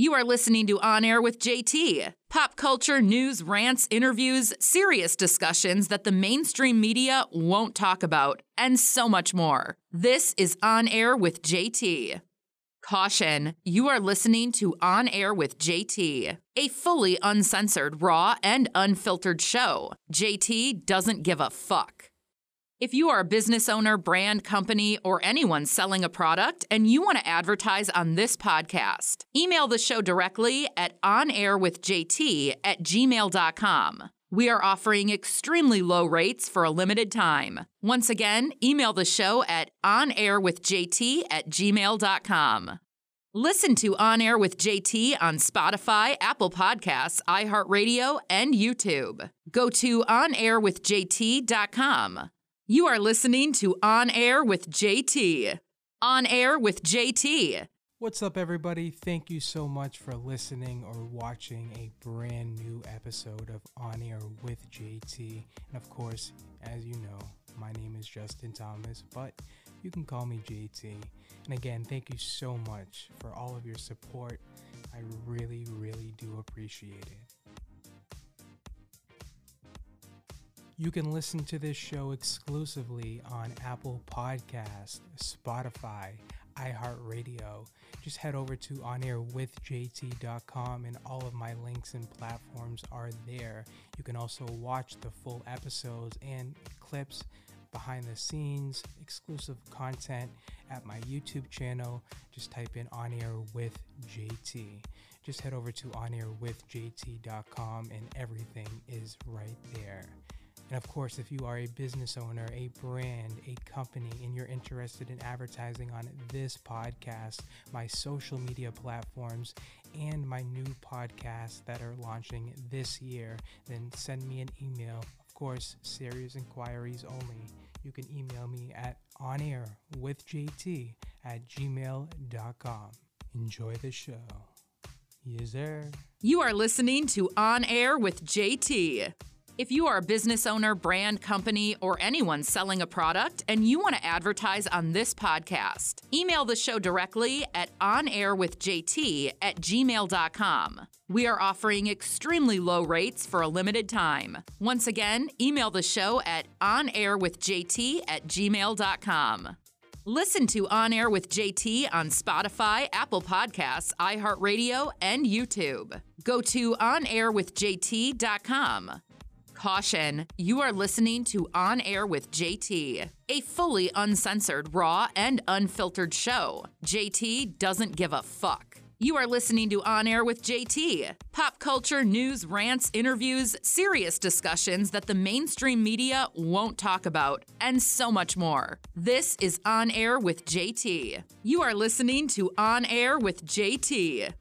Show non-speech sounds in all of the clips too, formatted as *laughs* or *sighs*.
You are listening to On Air with JT. Pop culture, news, rants, interviews, serious discussions that the mainstream media won't talk about, and so much more. This is On Air with JT. Caution, you are listening to On Air with JT, a fully uncensored, raw, and unfiltered show. JT doesn't give a fuck. If you are a business owner, brand, company, or anyone selling a product and you want to advertise on this podcast, email the show directly at onairwithjt at gmail.com. We are offering extremely low rates for a limited time. Once again, email the show at onairwithjt at gmail.com. Listen to On Air with JT on Spotify, Apple Podcasts, iHeartRadio, and YouTube. Go to onairwithjt.com. You are listening to On Air with JT. On Air with JT. What's up, everybody? Thank you so much for listening or watching a brand new episode of On Air with JT. And of course, as you know, my name is Justin Thomas, but you can call me JT. And again, thank you so much for all of your support. I really, really do appreciate it. You can listen to this show exclusively on Apple Podcast, Spotify, iHeartRadio. Just head over to onairwithjt.com and all of my links and platforms are there. You can also watch the full episodes and clips behind the scenes, exclusive content at my YouTube channel. Just type in On Air with JT. Just head over to onairwithjt.com and everything is right there. And of course, if you are a business owner, a brand, a company, and you're interested in advertising on this podcast, my social media platforms, and my new podcasts that are launching this year, then send me an email. Of course, serious inquiries only. You can email me at onairwithjt at gmail.com. Enjoy the show. Yes, sir. You are listening to On Air with JT. If you are a business owner, brand, company, or anyone selling a product and you want to advertise on this podcast, email the show directly at onairwithjt at gmail.com. We are offering extremely low rates for a limited time. Once again, email the show at onairwithjt at gmail.com. Listen to On Air with JT on Spotify, Apple Podcasts, iHeartRadio, and YouTube. Go to onairwithjt.com. Caution, you are listening to On Air with JT, a fully uncensored, raw, and unfiltered show. JT doesn't give a fuck. You are listening to On Air with JT. Pop culture, news, rants, interviews, serious discussions that the mainstream media won't talk about, and so much more. This is On Air with JT. You are listening to On Air with JT.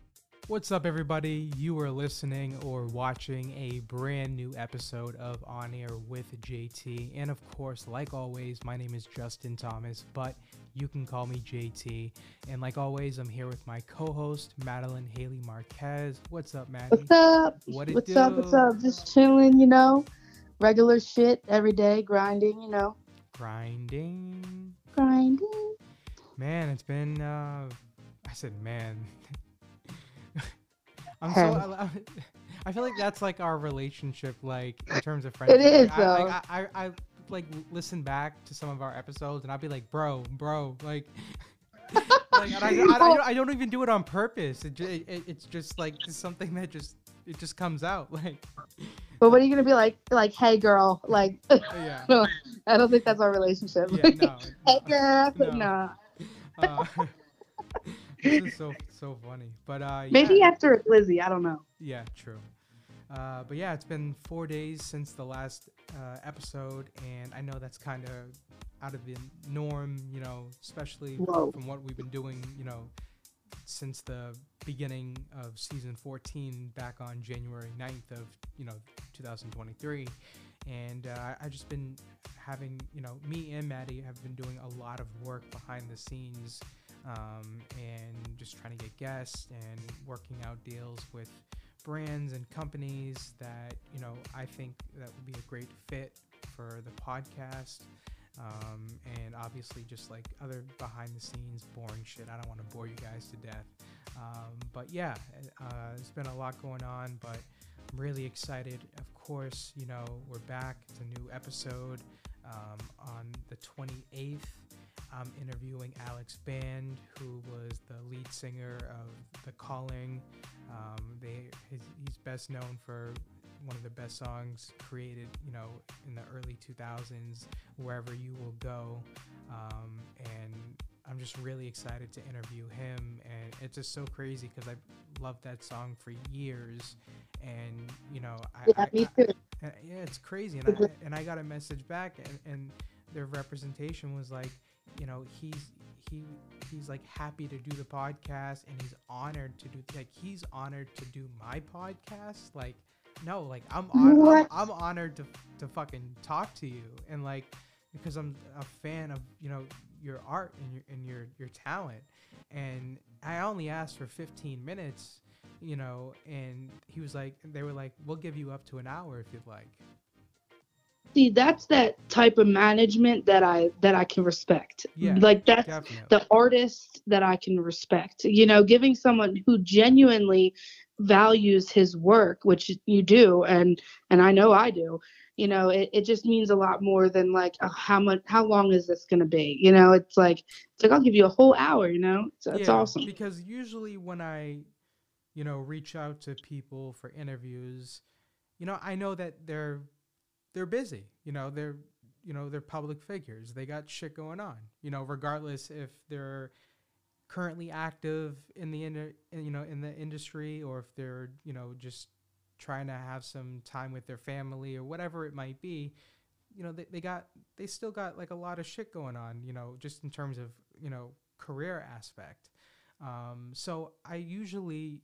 What's up, everybody? You are listening or watching a brand new episode of On Air with JT. And of course, like always, my name is Justin Thomas, but you can call me JT. And like always, I'm here with my co host, Madeline Haley Marquez. What's up, Maddie? What's up? What it What's do? up? What's up? Just chilling, you know. Regular shit every day, grinding, you know. Grinding. Grinding. Man, it's been, uh, I said, man. *laughs* I'm so. I, *laughs* I feel like that's like our relationship, like in terms of friendship. It is Like, I, though. like, I, I, I like listen back to some of our episodes, and I'll be like, bro, bro, like. *laughs* like I, I, I, don't, I don't even do it on purpose. It, it, it's just like just something that just it just comes out. *laughs* Like, But what are you gonna be like? Like, hey, girl. Like, yeah, no, I don't think that's our relationship. yeah, no, hey, girl. No. Nah. uh, this is so so funny. But uh, yeah. Maybe after Lizzie. I don't know. Yeah, true. Uh, but yeah, it's been four days since the last uh, episode, and I know that's kind of out of the norm, you know, especially Whoa. from what we've been doing, you know, since the beginning of season 14 back on January 9th of, you know, 2023. And uh, I- I've just been having, you know, me and Maddie have been doing a lot of work behind the scenes um, and just trying to get guests and working out deals with brands and companies that you know I think that would be a great fit for the podcast. Um, and obviously, just like other behind the scenes boring shit, I don't want to bore you guys to death. Um, but yeah, uh, there's been a lot going on, but I'm really excited. Of course, you know, we're back. It's a new episode um, on the 28th. I'm interviewing Alex Band, who was the lead singer of The Calling. Um, they, his, he's best known for one of the best songs created, you know, in the early 2000s, Wherever You Will Go. Um, and I'm just really excited to interview him. And it's just so crazy because I've loved that song for years. And, you know, I, Yeah, I, me too. and, yeah, it's crazy. And I, and I got a message back, and, and their representation was like, you know, he's he he's like happy to do the podcast, and he's honored to do like he's honored to do my podcast. Like, no, like I'm on, I'm, I'm honored to to fucking talk to you, and like because I'm a fan of you know your art and your and your your talent, and I only asked for 15 minutes you know, and he was like, they were like, we'll give you up to an hour if you'd like. See, that's that type of management that I that I can respect. Yeah, like that's Definitely. the artist that I can respect. You know, giving someone who genuinely values his work, which you do, and and I know I do. You know, it, it just means a lot more than like oh, how much how long is this gonna be? You know, it's like it's like I'll give you a whole hour. You know, so it's Yeah, awesome. Because usually when I, you know, reach out to people for interviews, you know, I know that they're they're busy. You know, they're you know they're public figures. They got shit going on. You know, regardless if they're currently active in the in, you know in the industry or if they're you know just trying to have some time with their family or whatever it might be you know they, they got they still got like a lot of shit going on you know just in terms of you know career aspect um, so i usually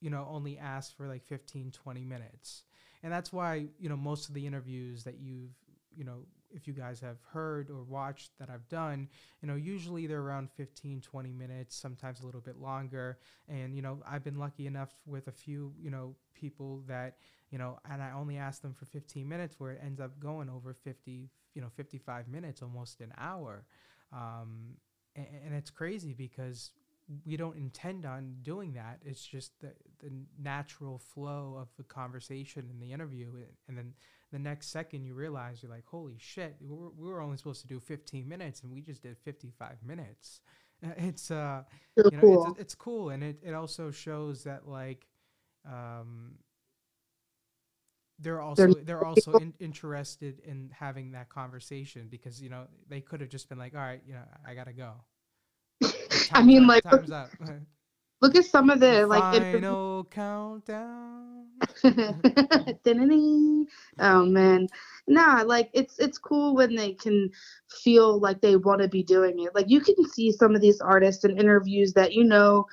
you know only ask for like 15 20 minutes and that's why you know most of the interviews that you've you know if you guys have heard or watched that i've done you know usually they're around 15 20 minutes sometimes a little bit longer. And you know i've been lucky enough with a few you know people that you know and i only ask them for 15 minutes where it ends up going over 50 you know 55 minutes almost an hour. Um, and, and it's crazy because we don't intend on doing that. It's just the, the natural flow of the conversation and the interview. And then the next second you realize you're like holy shit we were, we were only supposed to do 15 minutes and we just did 55 minutes. *laughs* It's uh So you know cool. it's, it's cool. And it, it also shows that like um they're also they're also in, interested in having that conversation because you know they could have just been like all right you know i gotta go I mean, up, like look, up. look at some of the like final countdown. *laughs* Oh man. Nah like it's it's cool when they can feel like they want to be doing it. Like you can see some of these artists in interviews that you know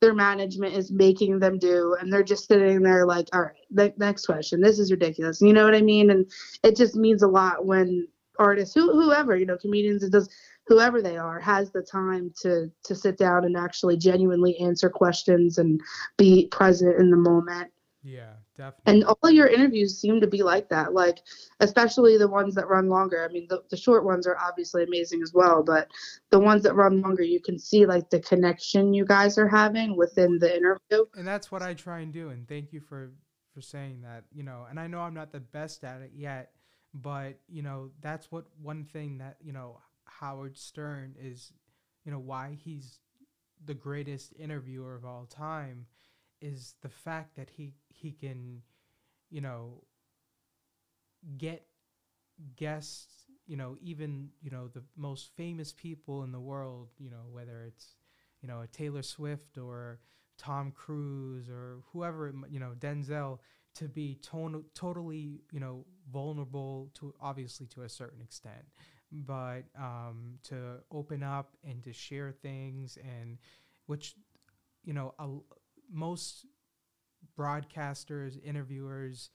their management is making them do and they're just sitting there like all right ne- next question. This is ridiculous. You know what i mean? And it just means a lot when artists who, whoever you know comedians it does whoever they are has the time to to sit down and actually genuinely answer questions and be present in the moment. Yeah definitely. And all your interviews seem to be like that like especially the ones that run longer. I mean the, the short ones are obviously amazing as well but the ones that run longer you can see like the connection you guys are having within the interview. And that's what i try and do and thank you for for saying that you know. And i know i'm not the best at it yet but you know that's what one thing that you know howard stern is you know why he's the greatest interviewer of all time is the fact that he he can you know get guests you know even you know the most famous people in the world you know whether it's you know a Taylor Swift or Tom Cruise or whoever you know Denzel to be ton- totally you know vulnerable to obviously to a certain extent but um to open up and to share things and which you know most broadcasters interviewers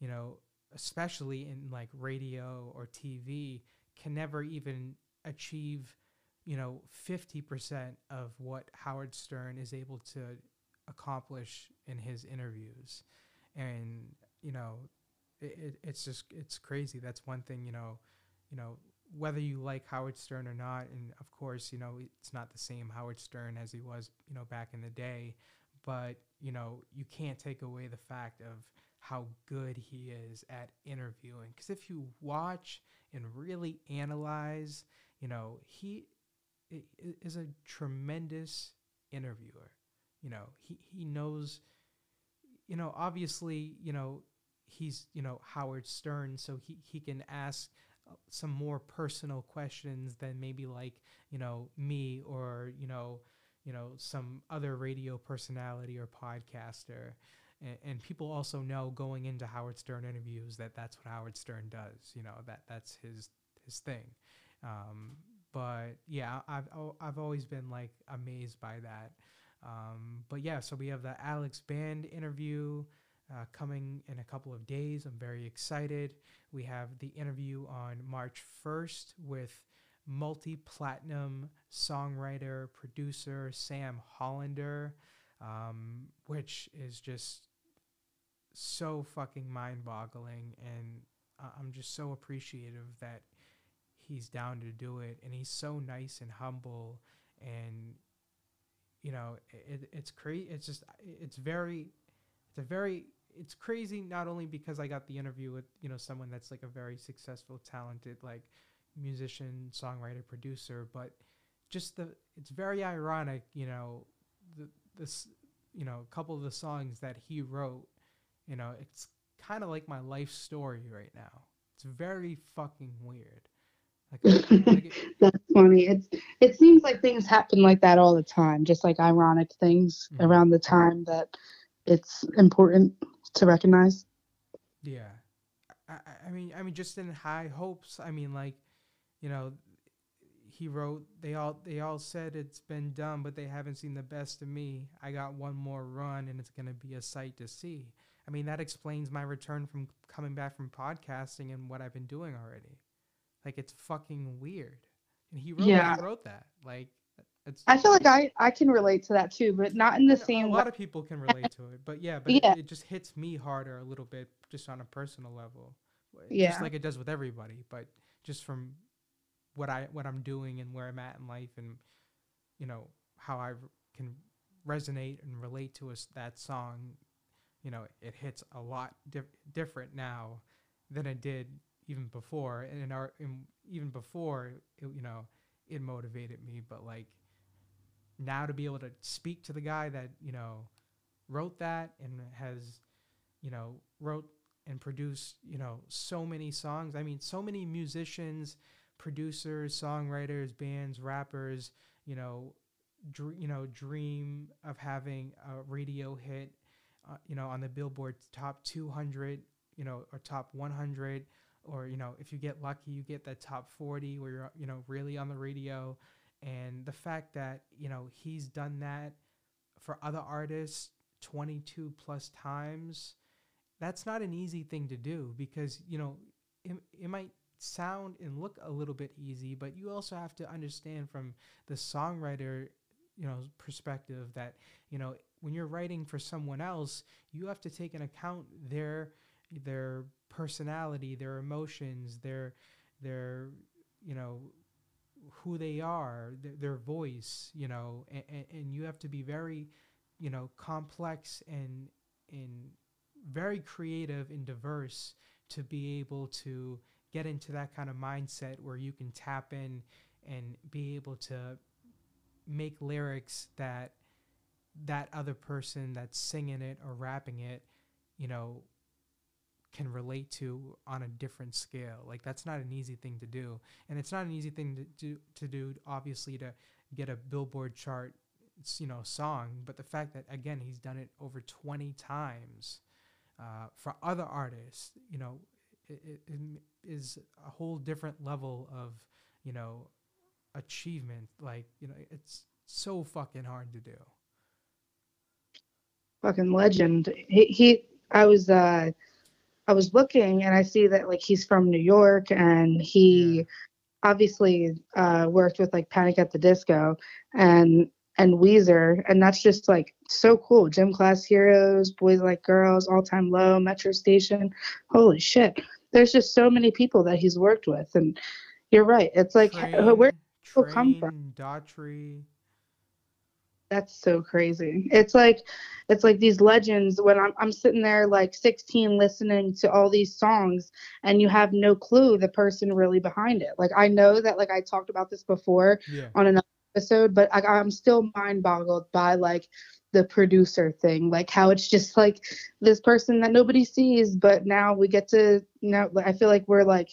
you know especially in like radio or TV can never even achieve you know 50% of what Howard Stern is able to accomplish in his interviews. And you know it, it's just it's crazy. That's one thing you know you know whether you like Howard Stern or not, and of course, you know, it's not the same Howard Stern as he was, you know, back in the day, but, you know, you can't take away the fact of how good he is at interviewing. Because if you watch and really analyze, you know, he is a tremendous interviewer. You know, he, he knows, you know, obviously, you know, he's, you know, Howard Stern, so he, he can ask some more personal questions than maybe like you know me or you know you know some other radio personality or podcaster. And, people also know going into howard stern interviews that that's what howard stern does you know that that's his his thing. Um, but yeah i've i've always been like amazed by that. Um, but yeah so we have the alex band interview uh, coming in a couple of days. I'm very excited. We have the interview on March 1st with multi platinum songwriter, producer Sam Hollander, um, which is just so fucking mind boggling. And I'm just so appreciative that he's down to do it. And he's so nice and humble. And, you know, it, it's crazy. It's just, it's very, it's a very it's crazy not only because I got the interview with you know someone that's like a very successful, talented like musician, songwriter, producer, but just the it's very ironic, you know, the this you know a couple of the songs that he wrote, you know, it's kind of like my life story right now. It's very fucking weird. Like, *laughs* like it, That's funny. It's it seems like things happen like that all the time, just like ironic things mm-hmm. around the time that it's important to recognize. Yeah, I, I mean, I mean, just in high hopes. I mean, like, you know, he wrote. They all they all said it's been done, but they haven't seen the best of me. I got one more run, and it's gonna be a sight to see. I mean, that explains my return from coming back from podcasting and what I've been doing already. Like, it's fucking weird. And he wrote, yeah. he wrote that. Like, it's, I feel like I, I can relate to that too, but not in the same way. A lot of people can relate to it, but yeah, but yeah. It, it, just hits me harder a little bit just on a personal level. Yeah. Just like it does with everybody, but just from what I what I'm doing and where I'm at in life and you know how I can resonate and relate to us that song, you know, it hits a lot different now than it did even before and in our in, even before it, you know it motivated me but like now to be able to speak to the guy that you know wrote that and has you know wrote and produced you know so many songs. I mean so many musicians producers songwriters bands rappers you know dr- you know dream of having a radio hit uh, you know on the billboard top 200 you know or top 100 or you know if you get lucky you get that top 40 where you're you know really on the radio and the fact that you know he's done that for other artists 22 plus times that's not an easy thing to do because you know it, it might sound and look a little bit easy but you also have to understand from the songwriter you know perspective that you know when you're writing for someone else you have to take into account their their personality their emotions their their you know who they are, th- their voice, you know, and, and you have to be very, you know, complex and and very creative and diverse to be able to get into that kind of mindset where you can tap in and be able to make lyrics that that other person that's singing it or rapping it, you know, can relate to on a different scale. Like that's not an easy thing to do, and it's not an easy thing to do. To do obviously to get a Billboard chart, you know, song. But the fact that again he's done it over twenty times uh, for other artists, you know, it, it, it is a whole different level of you know achievement. Like you know, it's so fucking hard to do. Fucking legend. He, he I was uh I was looking and I see that like he's from New York and he yeah. obviously uh, worked with like Panic at the Disco and and Weezer and that's just like so cool. Gym Class Heroes, Boys Like Girls, All Time Low, Metro Station. Holy shit. There's just so many people that he's worked with and you're right. It's like Train, where people come from? Daughtry. That's so crazy. It's like it's like these legends when I'm I'm sitting there like 16 listening to all these songs and you have no clue the person really behind it. Like I know that like I talked about this before Yeah. on another episode, but I, I'm still mind boggled by like the producer thing, like how it's just like this person that nobody sees, but now we get to you know I feel like we're like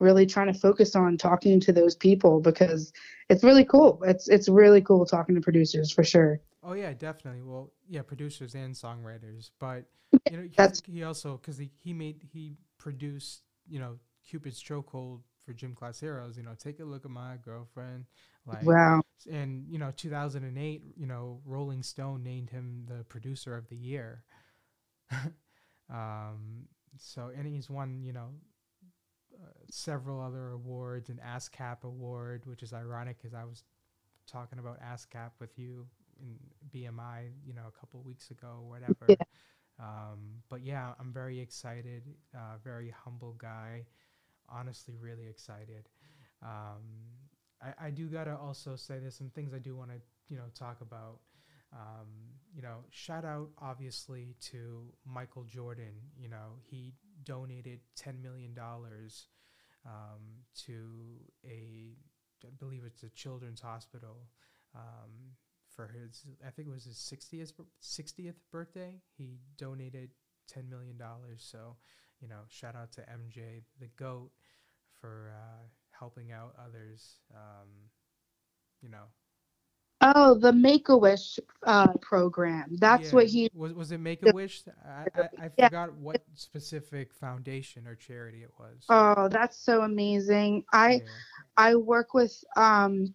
really trying to focus on talking to those people because it's really cool. It's it's really cool talking to producers for sure. Oh yeah, definitely. Well, yeah, producers and songwriters, but you know, That's- he also because he, he made he produced you know Cupid's Chokehold for Gym Class Heroes. You know, take a look at my girlfriend. Like, Wow. and you know, 2008, you know, Rolling Stone named him the producer of the year. *laughs* um, so and he's won you know several other awards, an ASCAP award, which is ironic because I was talking about ASCAP with you in BMI, you know, a couple weeks ago, or whatever. Yeah. Um, but yeah, I'm very excited. Uh, very humble guy. Honestly, really excited. Um, I, I do gotta also say there's some things I do want to you know talk about. Um, you know, shout out obviously to Michael Jordan. You know, he donated ten million dollars um, to a, I believe it's a children's hospital um, for his. I think it was his sixtieth sixtieth birthday. He donated ten million dollars. So, you know, shout out to MJ, the goat, for uh, helping out others. Um, you know, Oh, the Make a Wish uh, program. That's Yeah. what he. was. Was it Make a Wish? I, I, I Yeah. forgot what specific foundation or charity it was. Oh, that's so amazing. I Yeah. I work with um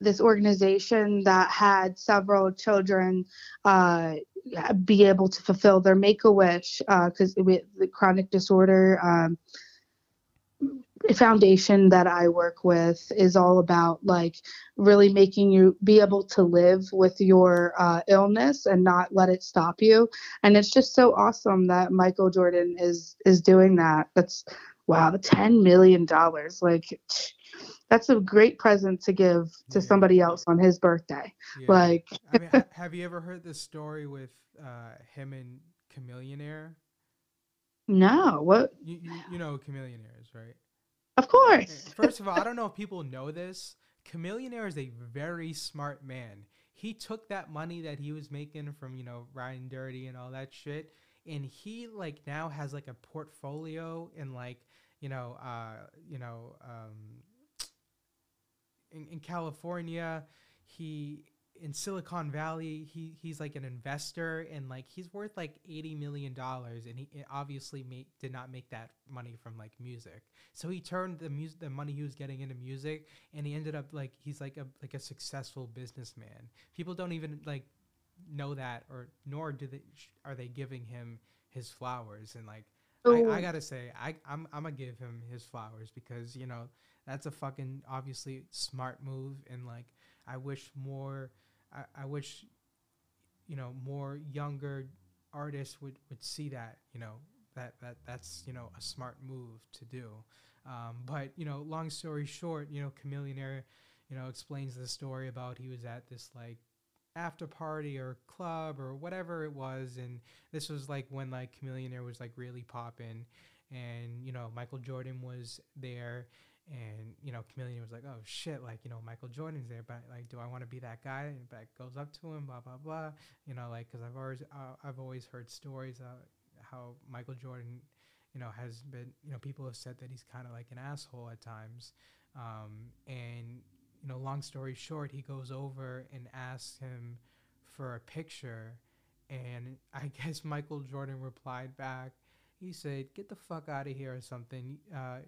this organization that had several children uh be able to fulfill their make a wish because with the chronic disorder um foundation that I work with is all about like really making you be able to live with your uh, illness and not let it stop you. And it's just so awesome that Michael Jordan is is doing that. That's wow, ten million dollars. Like *sniffs* that's a great present to give to Yeah. somebody else on his birthday. Yeah. Like I mean, ha- *laughs* have you ever heard this story with uh, him and Chamillionaire? no, what? You, you you know who Chamillionaire is, right? Of course. First of all, I don't know if people know this. Chamillionaire is a very smart man. He took that money that he was making from, you know, riding Dirty and all that shit, and he like now has like a portfolio in like, you know, uh, you know, um in, in California, he in Silicon Valley, he he's like an investor and like he's worth like 80 million dollars and he obviously made, did not make that money from like music. So he turned the music the money he was getting into music and he ended up like he's like a like a successful businessman. People don't even like know that or nor do they sh- are they giving him his flowers and like I, I gotta say I I'm I'm gonna give him his flowers because you know that's a fucking obviously smart move and like I wish more I, I wish you know more younger artists would would see that you know that that that's you know a smart move to do. Um, but you know long story short you know chamillionaire you know explains the story about he was at this like after party or club or whatever it was and this was like when like chamillionaire was like really popping. And you know michael jordan was there and you know chameleon was like oh shit like you know michael jordan's there but like do i want to be that guy and goes up to him blah blah blah? You know like because i've always uh, i've always heard stories uh, how michael jordan you know has been you know people have said that he's kind of like an asshole at times um, and you know long story short he goes over and asks him for a picture and *laughs* i guess michael jordan replied back he said get the fuck out of here or something uh,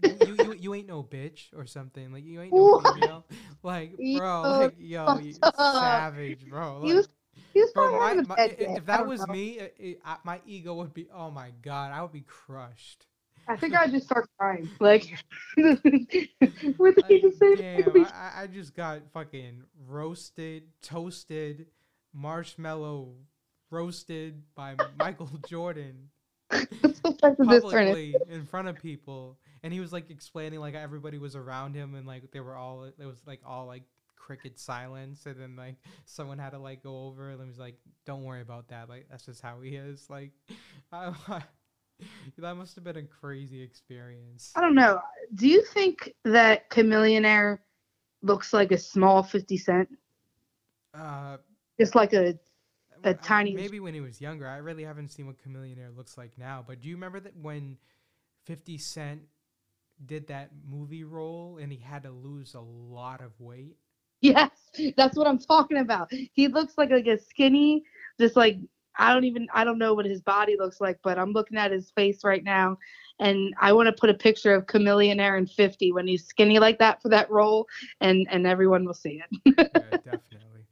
you, you, you, ain't no bitch or something like you ain't no female *laughs* like *laughs* bro Yo, like yo you savage bro You like, bro my, my, bad i- day. if that was know. me it, it, I, my ego would be oh my god i would be crushed I think I'd just start crying. *laughs* Like, we're thinking like, the same damn. I, I- I just got fucking roasted toasted marshmallow roasted by michael jordan publicly in front of people and he was like explaining like everybody was around him and like they were all it was like all like cricket silence. And then like someone had to like go over and he was like don't worry about that. Like that's just how he is. Like *laughs* I, I, that must have been a crazy experience. I don't know. Do you think that chamillionaire looks like a small 50 cent? Uh just like a a I- tiny maybe when he was younger. I really haven't seen what chamillionaire looks like now. But do you remember that when 50 cent did that movie role and he had to lose a lot of weight Yes, that's what I'm talking about. He looks like like a skinny, just like I don't even I don't know what his body looks like, but I'm looking at his face right now, and I want to put a picture of Chamillionaire in 50 when he's skinny like that for that role, and and everyone will see it. yeah, *laughs* definitely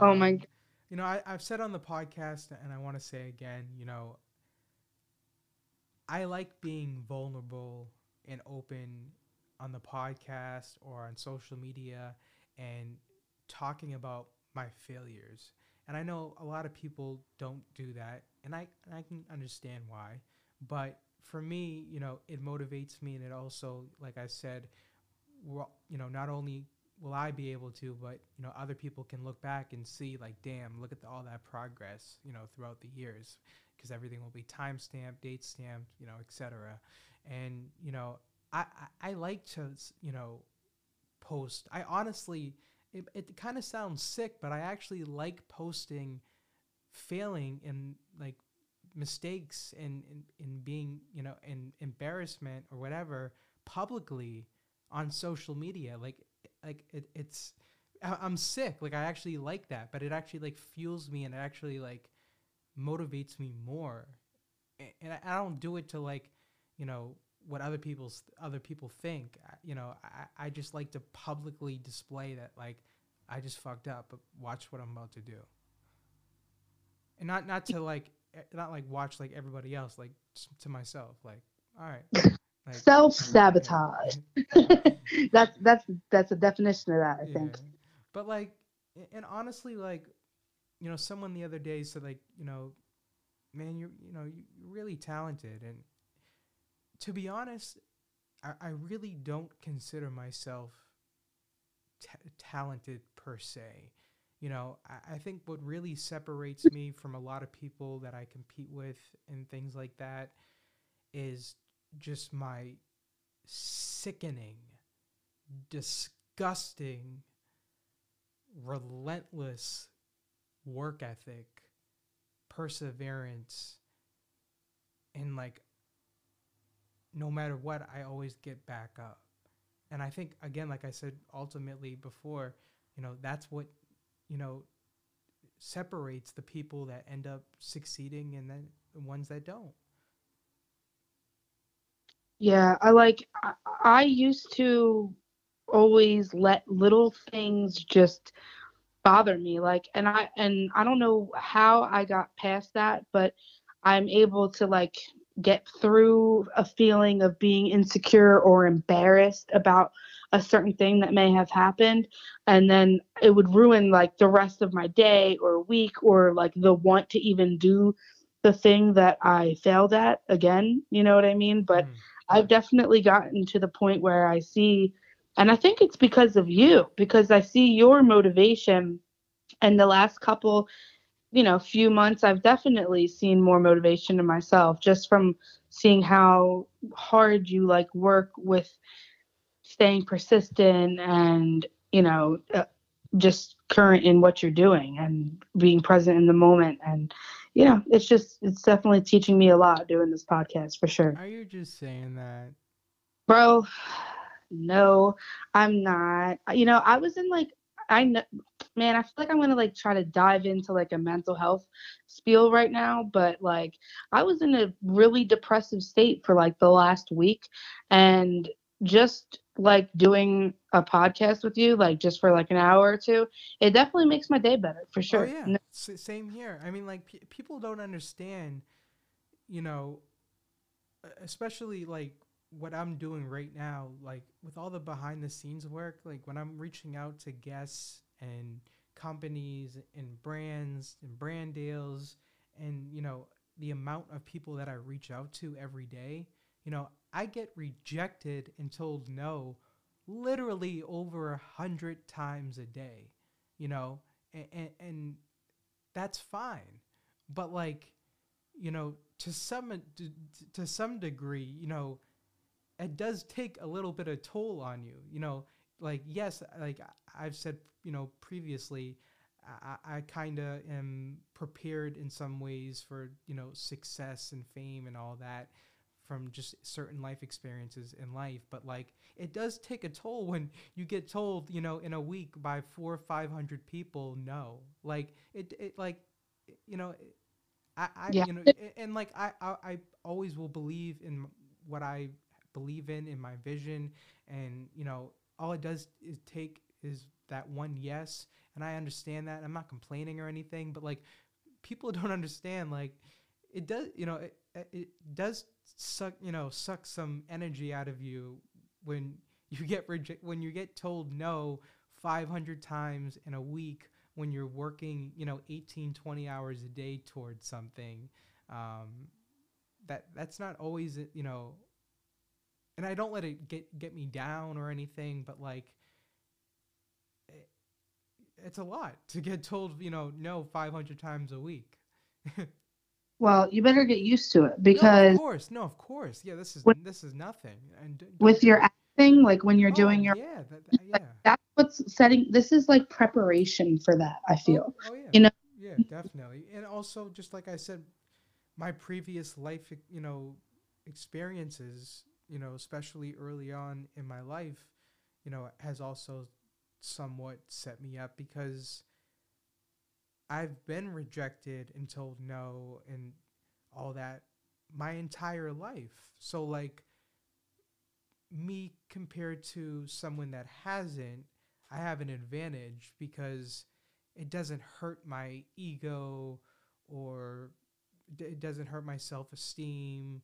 oh my! Um, you know I, i've said on the podcast and i want to say again you know i like being vulnerable and open on the podcast or on social media and talking about my failures and i know a lot of people don't do that and i i can understand why but for me you know it motivates me and it also like i said you know not only will I be able to, but you know, other people can look back and see like, damn, look at the, all that progress, you know, throughout the years, because everything will be time stamped, date stamped, you know, etc. And you know, I, I I like to you know post. I honestly, it it kind of sounds sick, but I actually like posting failing and like mistakes and and being you know in embarrassment or whatever publicly on social media. Like like it, it's i'm sick. Like i actually like that but it actually like fuels me and it actually like motivates me more. And I, I don't do it to like you know what other people's other people think uh, you know I, I just like to publicly display that like i just fucked up but watch what i'm about to do and not not to like not like watch like everybody else like to myself like all right *laughs* like, Self sabotage. *laughs* *laughs* that's that's that's a definition of that. I think. But like, and honestly, like, you know, someone the other day said, like, you know, man, you're, you know, you're really talented. And to be honest, I, I really don't consider myself ta talented per se. You know, I, I think what really separates me from a lot of people that I compete with and things like that is just my sickening disgusting, relentless work ethic, perseverance, and like no matter what, I always get back up. And I think again, like I said ultimately before, you know, that's what, you know, separates the people that end up succeeding and then the ones that don't. Yeah, I like I, I used to always let little things just bother me like and I and I don't know how I got past that, but I'm able to like get through a feeling of being insecure or embarrassed about a certain thing that may have happened and then it would ruin like the rest of my day or week or like the want to even do the thing that I failed at again, you know what I mean? But Mm. I've definitely gotten to the point where I see, and I think it's because of you, because I see your motivation. And the last couple, you know, few months, I've definitely seen more motivation in myself just from seeing how hard you like work with staying persistent and, you know, uh, just current in what you're doing and being present in the moment. And, you know, it's just, it's definitely teaching me a lot doing this podcast for sure. Are you just saying that? Bro, *sighs* no, I'm not. You know, I was in like I know man, I feel like I'm gonna like try to dive into like a mental health spiel right now, but like I was in a really depressive state for like the last week and just like doing a podcast with you, like just for like an hour or two, it definitely makes my day better for oh, sure. Oh yeah, No- S- same here. I mean, like pe people don't understand, you know, especially like what I'm doing right now, like with all the behind the scenes work, like when I'm reaching out to guests and companies and brands and brand deals, and you know, the amount of people that I reach out to every day, you know, I get rejected and told no literally over a hundred times a day, you know, and, and, and that's fine. But like, you know, to some to, to some degree, you know, it does take a little bit of toll on you. You know, like yes, like I've said, you know, previously, I, I kind of am prepared in some ways for you know success and fame and all that from just certain life experiences in life but like it does take a toll when you get told you know in a week by four or five hundred people no like it, it like you know i, I yeah. you know and like I, I i always will believe in what i believe in in my vision. And you know all it does is take is that one yes. And i understand that. I'm not complaining or anything but like people *laughs* don't understand like it does you know it, it does suck you know suck some energy out of you when *laughs* you get reject when you get told no 500 times in a week when you're working you know 18 20 hours a day towards something. Um, that that's not always you know and I don't let it get get me down or anything but like it, it's a lot to get told you know no 500 times a week *laughs* Well, you better get used to it because no, of course, no, of course, yeah. This is with, this is nothing. And with your acting, like when you're oh, doing your yeah, that, that, yeah. Like, that's what's setting. This is like preparation for that. I oh, feel. Oh, oh yeah. You know. Yeah, definitely, and also just like I said, my previous life, you know, experiences, you know, especially early on in my life, you know, has also somewhat set me up because I've been rejected and told no and all that my entire life. So like me compared to someone that hasn't, I have an advantage because it doesn't hurt my ego or it doesn't hurt my self-esteem.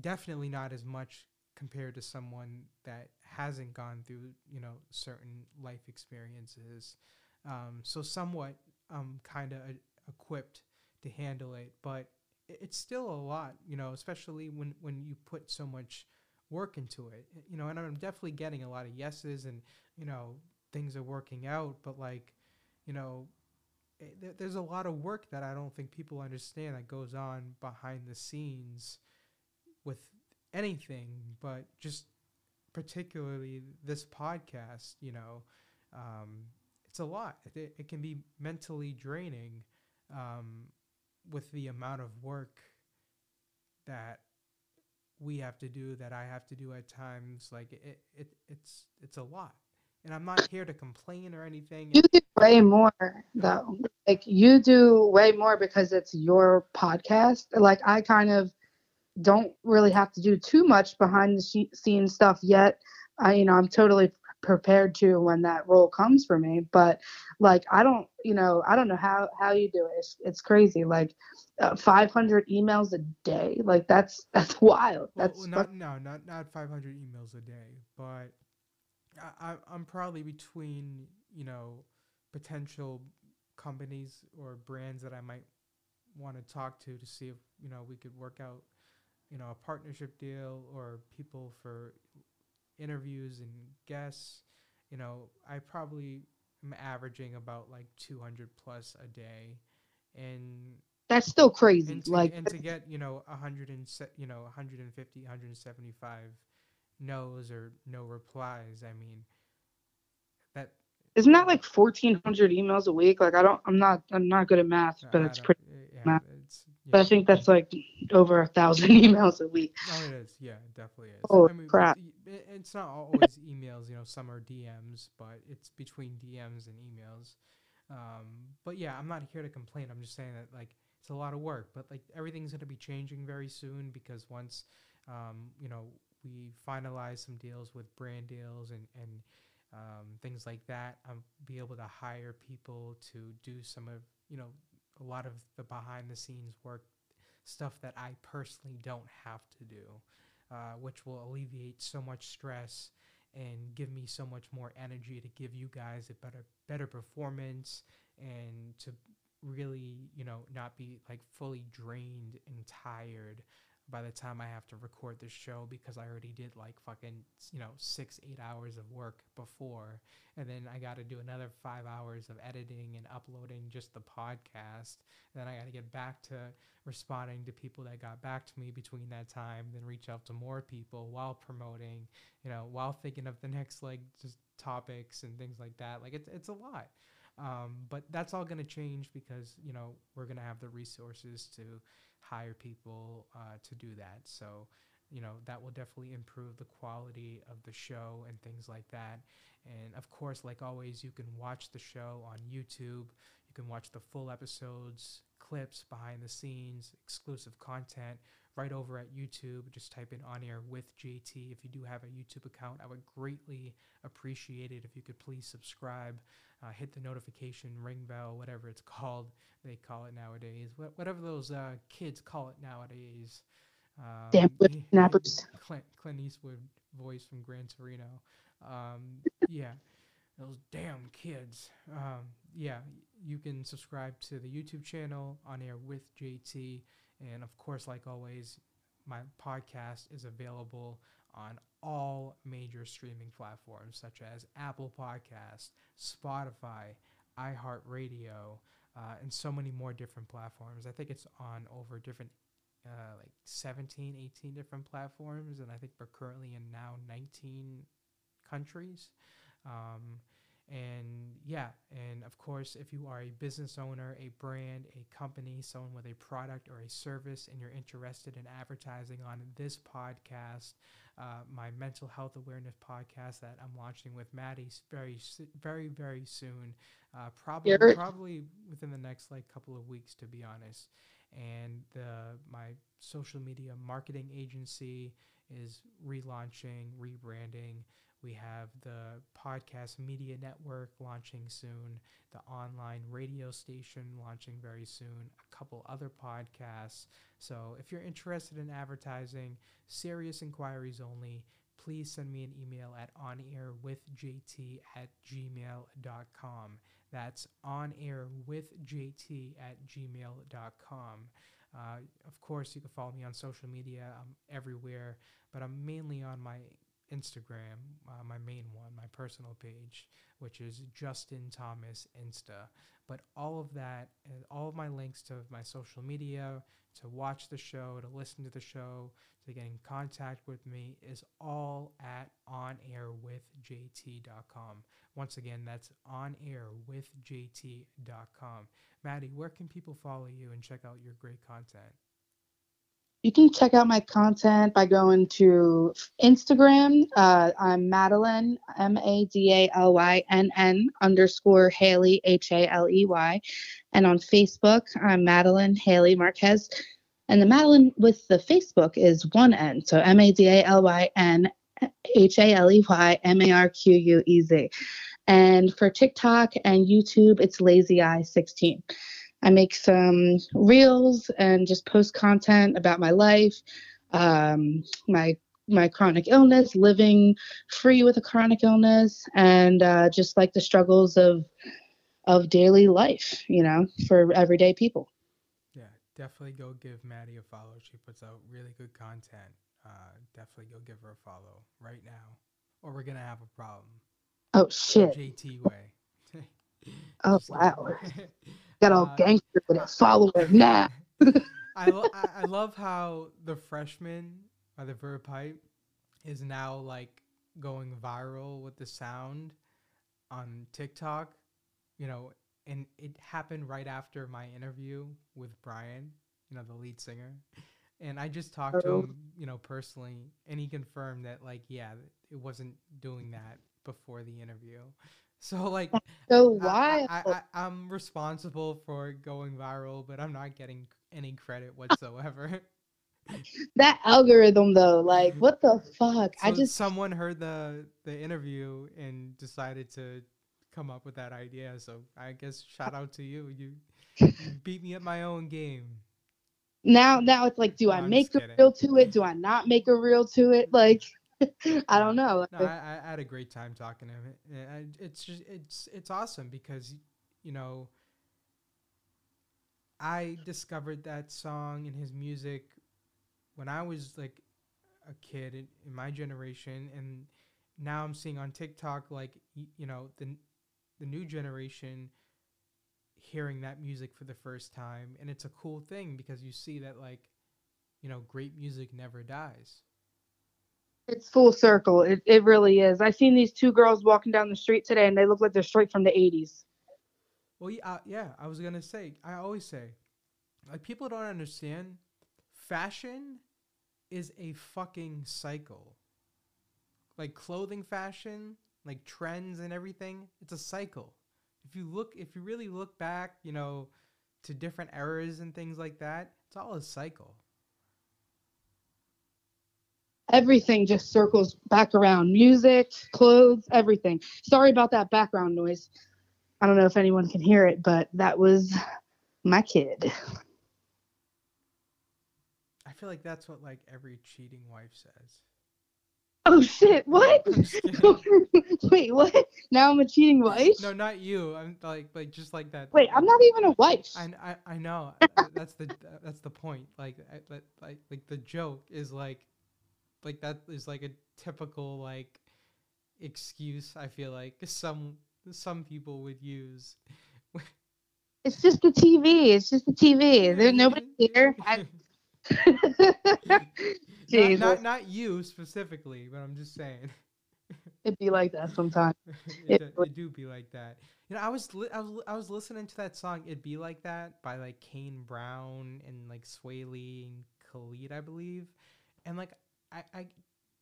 Definitely not as much compared to someone that hasn't gone through, you know, certain life experiences. Um, so somewhat um, kind of equipped to handle it, but it's still a lot, you know, especially when, when you put so much work into it, you know, and I'm definitely getting a lot of yeses and, you know, things are working out, but like, you know, it, eh, there's a lot of work that I don't think people understand that goes on behind the scenes with anything, but just particularly this podcast, you know, um, it's a lot. It, it can be mentally draining um, with the amount of work that we have to do that I have to do at times. Like it, it it's it's a lot. And I'm not here to complain or anything. You do way more though. Like you do way more because it's your podcast. Like I kind of don't really have to do too much behind the scenes stuff yet. I, you know, I'm totally prepared to when that role comes for me but like i don't you know i don't know how how you do it. It's, it's crazy like uh, 500 emails a day. Like that's *laughs* that's wild. That's well, not no not not 500 emails a day but I, i'm probably between you know potential companies or brands that i might want to talk to to see if you know we could work out you know a partnership deal or people for interviews and guests, you know, I probably am averaging about like 200 plus a day. And that's still crazy. And to, like, and to get, you know, 100 and, you know, 150, 175 no's or no replies, I mean, that isn't that like 1400 emails a week like i don't i'm not i'm not good at math but it's pretty eh, yeah, math. It's, yeah. but i think that's like over a thousand *laughs* emails a week. Oh it is. Yeah it definitely is. Oh I mean, crap. it's not always emails you know some are dms but it's between dms and emails. Um, but yeah i'm not here to complain. I'm just saying that like it's a lot of work but like everything's going to be changing very soon because once um, you know we finalize some deals with brand deals and and um, things like that. I'll be able to hire people to do some of, you know, a lot of the behind the scenes work, stuff that I personally don't have to do, uh, which will alleviate so much stress and give me so much more energy to give you guys a better better performance and to really, you know, not be like fully drained and tired by the time I have to record the show because I already did like fucking, you know, six, eight hours of work before. And then I got to do another five hours of editing and uploading just the podcast. And then I got to get back to responding to people that got back to me between that time, then reach out to more people while promoting, you know, while thinking of the next like just topics and things like that. Like it's, it's a lot. Um, but that's all going to change because, you know, we're going to have the resources to, hire people uh, to do that. So, you know, that will definitely improve the quality of the show and things like that. And of course, like always, you can watch the show on YouTube. You can watch the full episodes, clips, behind the scenes, exclusive content right over at YouTube. Just type in on air with JT. If you do have a YouTube account, I would greatly appreciate it if you could please subscribe, uh, hit the notification ring bell, whatever it's *laughs* called. They call it nowadays. Whatever those uh, kids call it nowadays. Um, Damn snappers. Clint, Clint Eastwood voice from Gran Torino. Um, yeah, those damn kids. Um, yeah, you can subscribe to the YouTube channel on air with JT. And of course, like always, my podcast is available on all major streaming platforms such as Apple Podcasts, Spotify, iHeartRadio, uh, and so many more different platforms. I think it's on over different, uh, like 17, 18 different platforms, and I think we're currently in now 19 countries. Um, and yeah, and of course, if you are a business owner, a brand, a company, someone with a product or a service, and you're interested in advertising on this podcast, uh, my mental health awareness podcast that I'm launching with Maddie very, very, very soon, uh, probably, probably within the next like couple of weeks, to be honest. And the my social media marketing agency is relaunching, rebranding. We have the podcast media network launching soon, the online radio station launching very soon, a couple other podcasts. So if you're interested in advertising, serious inquiries only, please send me an email at onairwithjt at gmail.com. That's onairwithjt at gmail.com. Uh, of course, you can follow me on social media. I'm everywhere, but I'm mainly on my Instagram, uh, my main one, my personal page, which is Justin Thomas Insta. But all of that, all of my links to my social media, to watch the show, to listen to the show, to get in contact with me is all at onairwithjt.com. Once again, that's onairwithjt.com. Maddie, where can people follow you and check out your great content? You can check out my content by going to Instagram. Uh, I'm Madeline, M A D A L Y N N underscore Haley, H A L E Y. And on Facebook, I'm Madeline Haley Marquez. And the Madeline with the Facebook is one N. So M A D A L Y N H A L E Y M A R Q U E Z. And for TikTok and YouTube, it's Lazy Eye 16. I make some reels and just post content about my life, um, my my chronic illness, living free with a chronic illness, and uh, just like the struggles of of daily life, you know, for everyday people. Yeah, definitely go give Maddie a follow. She puts out really good content. Uh, definitely go give her a follow right now, or we're gonna have a problem. Oh shit. JT way. *laughs* oh wow. *laughs* Got all uh, gangster with a follower now. I, lo- I *laughs* love how the freshman by the Verve Pipe is now like going viral with the sound on TikTok. You know, and it happened right after my interview with Brian, you know, the lead singer. And I just talked to him, you know, personally, and he confirmed that, like, yeah, it wasn't doing that before the interview. So like, so why I, I, I, am responsible for going viral, but I'm not getting any credit whatsoever. that algorithm though, like, *laughs* what the fuck? So I just someone heard the the interview and decided to come up with that idea. So I guess shout out to you. You, you *laughs* beat me at my own game. Now, now it's like, do no, I make a reel to it? Do I not make a reel to it? Like. *laughs* I don't um, know. No, I, I, had a great time talking to him. It's just it's it's awesome because you know I discovered that song and his music when I was like a kid in, in my generation, and now I'm seeing on TikTok like you know the the new generation hearing that music for the first time, and it's a cool thing because you see that like you know great music never dies. It's full circle. It it really is. I seen these two girls walking down the street today, and they look like they're straight from the '80s. Well, yeah, uh, yeah. I was gonna say. I always say, like people don't understand. Fashion is a fucking cycle. Like clothing fashion, like trends and everything, it's a cycle. If you look, if you really look back, you know, to different eras and things like that, it's all a cycle. Everything just circles back around. Music, clothes, everything. Sorry about that background noise. I don't know if anyone can hear it, but that was my kid. I feel like that's what like every cheating wife says. Oh shit! What? I'm just *laughs* kidding. Wait, what? Now I'm a cheating wife? No, not you. I'm like like just like that. Wait, I'm not even a wife. I, I, I know *laughs* that's the that's the point. Like I, like like like the joke is like like that is like a typical like excuse. I feel like some some people would use. It's just the TV. It's just the TV. There's nobody here. *laughs* I, *laughs* not, not not you specifically, but I'm just saying. it'd be like that sometimes. *laughs* it, It do, it do be like that. You know, I was li- I was I was listening to that song "It'd Be Like That" by like Kane Brown and like Swae Lee and Khalid, I believe, and like I I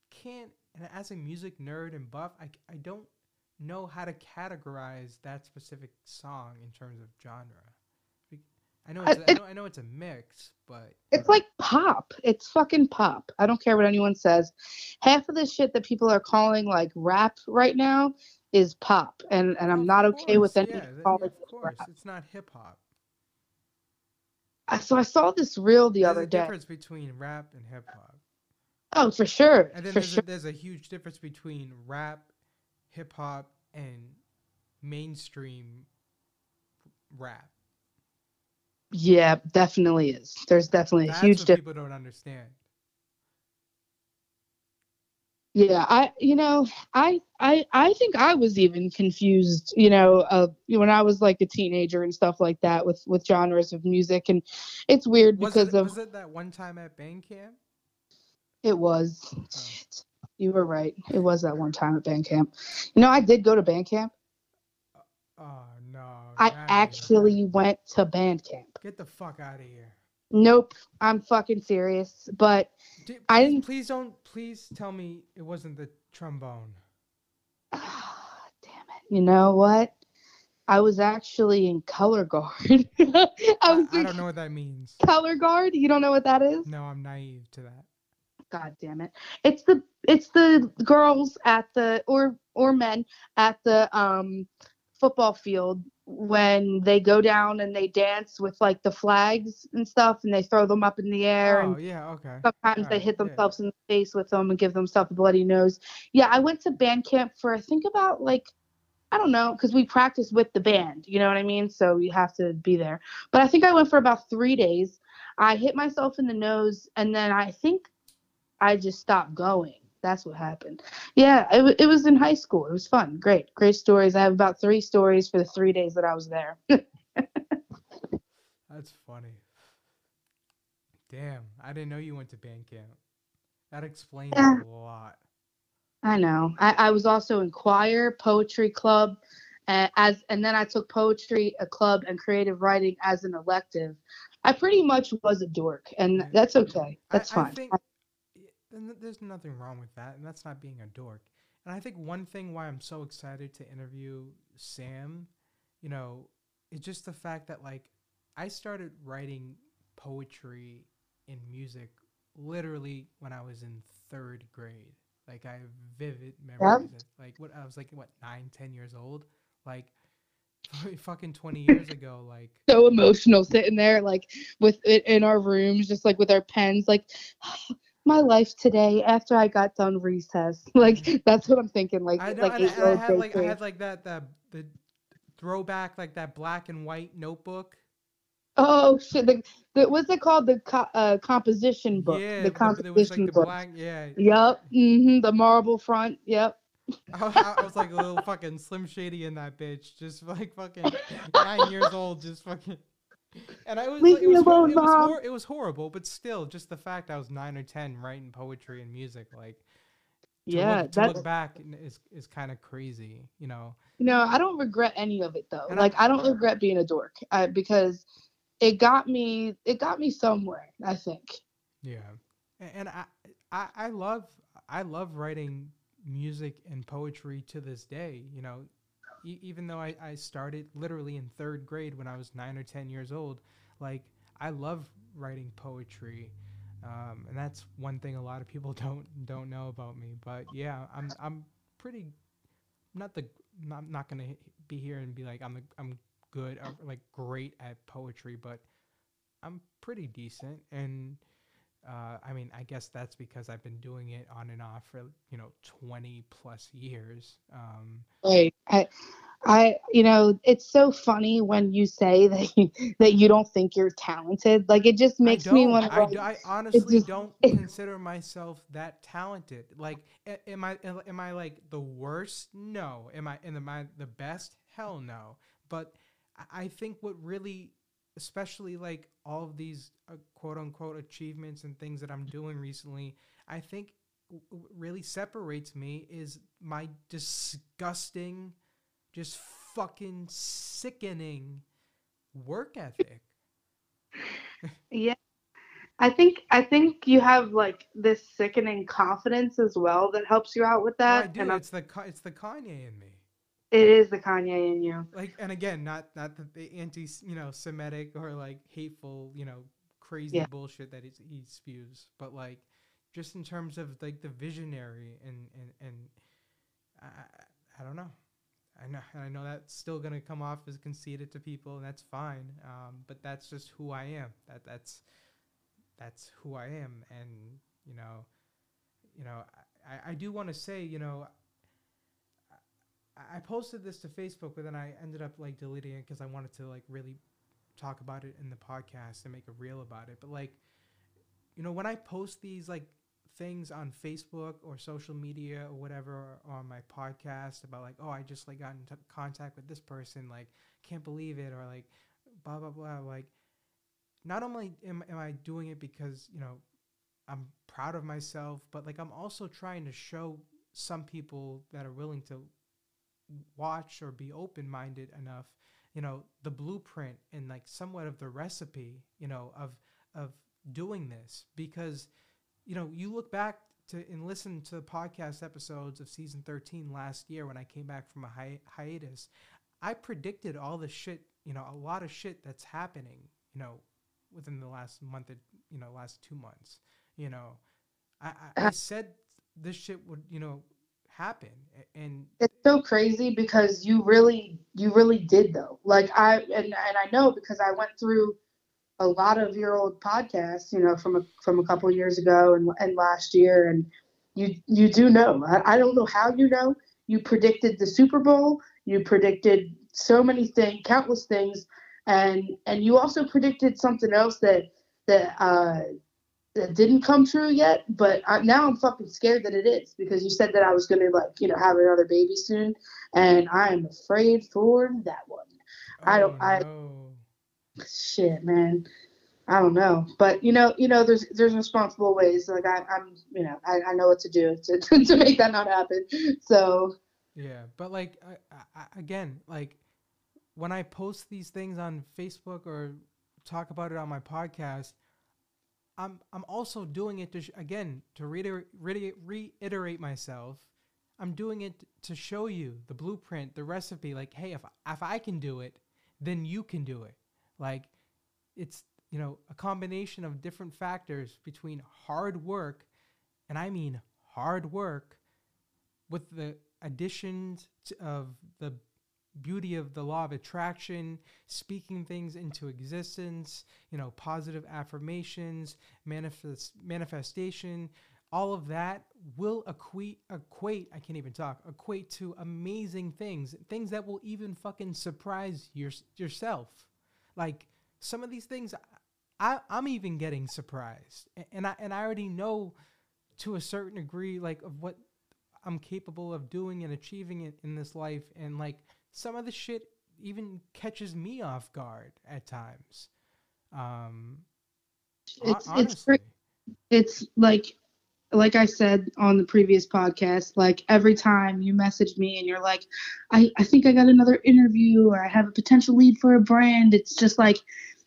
can't. And as a music nerd and buff, I I don't know how to categorize that specific song in terms of genre. I know I- it's a, I know I know it's a mix, but It's like pop. It's fucking pop. I don't care what anyone says. Half of the shit that people are calling like rap right now is pop, and and I'm not okay with any yeah, yeah, of course, rap. it's not hip hop. I- So I saw this reel the There's other a day. difference between rap and hip hop. Oh, for sure, And then for there's, sure. a, there's a huge difference between rap, hip hop, and mainstream rap. Yeah, definitely is. There's definitely a huge difference. people don't understand. Yeah, I you know, I I I think I was even confused, you know, uh when I was like a teenager and stuff like that with with genres of music and it's weird Was because it, of was it that one time at band camp? It was Oh. You were right. It was that one time at band camp. You know, I did go to band camp. Oh no! I actually went to band camp. get the fuck out of here. Nope, I'm fucking serious. But D- I didn't- Please don't. Please tell me it wasn't the trombone. ah, damn it. You know what? I was actually in color guard. *laughs* I I, was I in don't know what that means. color guard. You don't know what that is? No, I'm naive to that. God damn it. It's the it's the girls at the or or men at the um football field when they go down and they dance with like the flags and stuff and they throw them up in the air Oh and yeah, okay. sometimes they hit yeah. themselves in the face with them and give themselves a bloody nose. Yeah, I went to band camp for I think about like I don't know because we practice with the band, you know what I mean? So you have to be there. But I think I went for about three days. I hit myself in the nose and then I think I just stopped going. That's what happened. Yeah, it, it was in high school. It was fun. Great, great stories. I have about three stories for the three days that I was there. *laughs* That's funny. Damn, I didn't know you went to band camp. That explains Yeah. a lot. I know. I, I was also in choir, poetry club, uh, as and then I took poetry, a club, and creative writing as an elective. I pretty much was a dork, and that's okay. That's I, I fine. think and there's nothing wrong with that, and that's not being a dork. And I think one thing why I'm so excited to interview Sam, you know, is just the fact that like I started writing poetry and music literally when I was in third grade. Like I have vivid memories. Of, like what I was like what nine, ten years old. Like *laughs* fucking twenty years ago. Like so emotional sitting there, like with it in our rooms, just like with our pens, like *sighs* my life today after I got done recess. *laughs* Like that's what I'm thinking. Like I know, like I- I had like I had like that the the throwback like that black and white notebook. Oh shit! The, the what's it called? The co- uh, composition book. Yeah, the was composition like the book. black. Yeah, Yep. hmm The marble front. Yep. I, I was like a little fucking Slim Shady in that bitch, just like fucking nine years old, just fucking. And I was Leave like, it was alone, it, was hor- it was horrible, but still, just the fact I was nine or ten writing poetry and music, like to Yeah. look, to That's look back is is kind of crazy, you know. know I don't regret any of it though. And I- like I don't regret being a dork I, because it got me. It got me somewhere. I think. Yeah, and I, I, I love, I love writing music and poetry to this day. You know, even though I, I started literally in third grade when I was nine or ten years old, like I love writing poetry, um, and that's one thing a lot of people *laughs* don't don't know about me. But yeah, I'm I'm pretty, not the, I'm not gonna be here and be like I'm I'm good or like great at poetry, but I'm pretty decent and uh, I mean, I guess that's because I've been doing it on and off for you know twenty plus years. Um, Like I, I, you know, it's so funny when you say *laughs* that you, that you don't think you're talented. Like it just makes me want to. I, Like, d- I honestly just- don't *laughs* consider myself that talented. Like, am I am I like the worst? No. Am I am I the best? Hell no. But I- I think what really, especially like all of these uh, quote unquote achievements and things that I'm doing recently, I think w- really separates me is my disgusting, just fucking sickening work ethic. yeah, I think I think you have like this sickening confidence as well that helps you out with Oh, that. I do. and It's the it's the Kanye in me. It is the Kanye in you. Like, and again, not not the, the anti you know Semitic or like hateful you know crazy Yeah. bullshit that he's, he spews, but like just in terms of like the visionary and and and I I- I don't know. I know and I know that's still gonna come off as conceited to people, and that's fine. Um, but that's just who I am. That that's that's who I am, and you know, you know, I, I do want to say, you know, I, posted this to Facebook, but then I ended up like deleting it because I wanted to like really talk about it in the podcast and make a reel about it. But like, you know, when I post these like things on Facebook or social media or whatever or on my podcast about like, oh, I just like got in t- contact with this person, like, can't believe it, or like, blah blah blah, like. Not only am, am I doing it because you know I'm proud of myself, but like I'm also trying to show some people that are willing to watch or be open minded enough, you know, the blueprint and like somewhat of the recipe, you know, of of doing this because you know, you look back to and listen to the podcast episodes of season 13 last year when I came back from a hi- hiatus. I predicted all the shit, you know, a lot of shit that's happening, you know, within the last month, or, you know, last two months. You know, I, I, I said this shit would, you know, happen, and It's so crazy because you really you really did though. Like I and and I know because I went through a lot of your old podcasts, you know, from a from a couple years ago and and last year, and you you do know. I, I don't know how you know. You predicted the Super Bowl. You predicted so many things, countless things, and and you also predicted something else that that uh, that didn't come true yet. But I, now I'm fucking scared that it is because you said that I was gonna like you know have another baby soon, and I am afraid for that one. I don't- oh, I- no. Shit, man. I don't know, but you know, you know, there's there's responsible ways. Like I, I'm, you know, I, I know what to do *laughs* to, to make that not happen. So Yeah, but like I, I- again, like when I post these things on Facebook or talk about it on my podcast, I'm I'm also doing it to sh- again to reiter- reiter- reiterate myself. I'm doing it to show you the blueprint, the recipe. Like, hey, if if I can do it, then you can do it. Like, it's you know a combination of different factors between hard work, and I mean hard work, with the additions of the beauty of the law of attraction, speaking things into existence, you know, positive affirmations, manifest manifestation, all of that will equate equate, I can't even talk, equate to amazing things, things that will even fucking surprise your, yourself. Like some of these things, I, I'm even getting surprised, and I and I already know to a certain degree like of what I'm capable of doing and achieving it in this life, and like some of the shit even catches me off guard at times. Um, it's it's it's like like I said on the previous podcast, like every time you message me and you're like, I, I think I got another interview or I have a potential lead for a brand, it's just like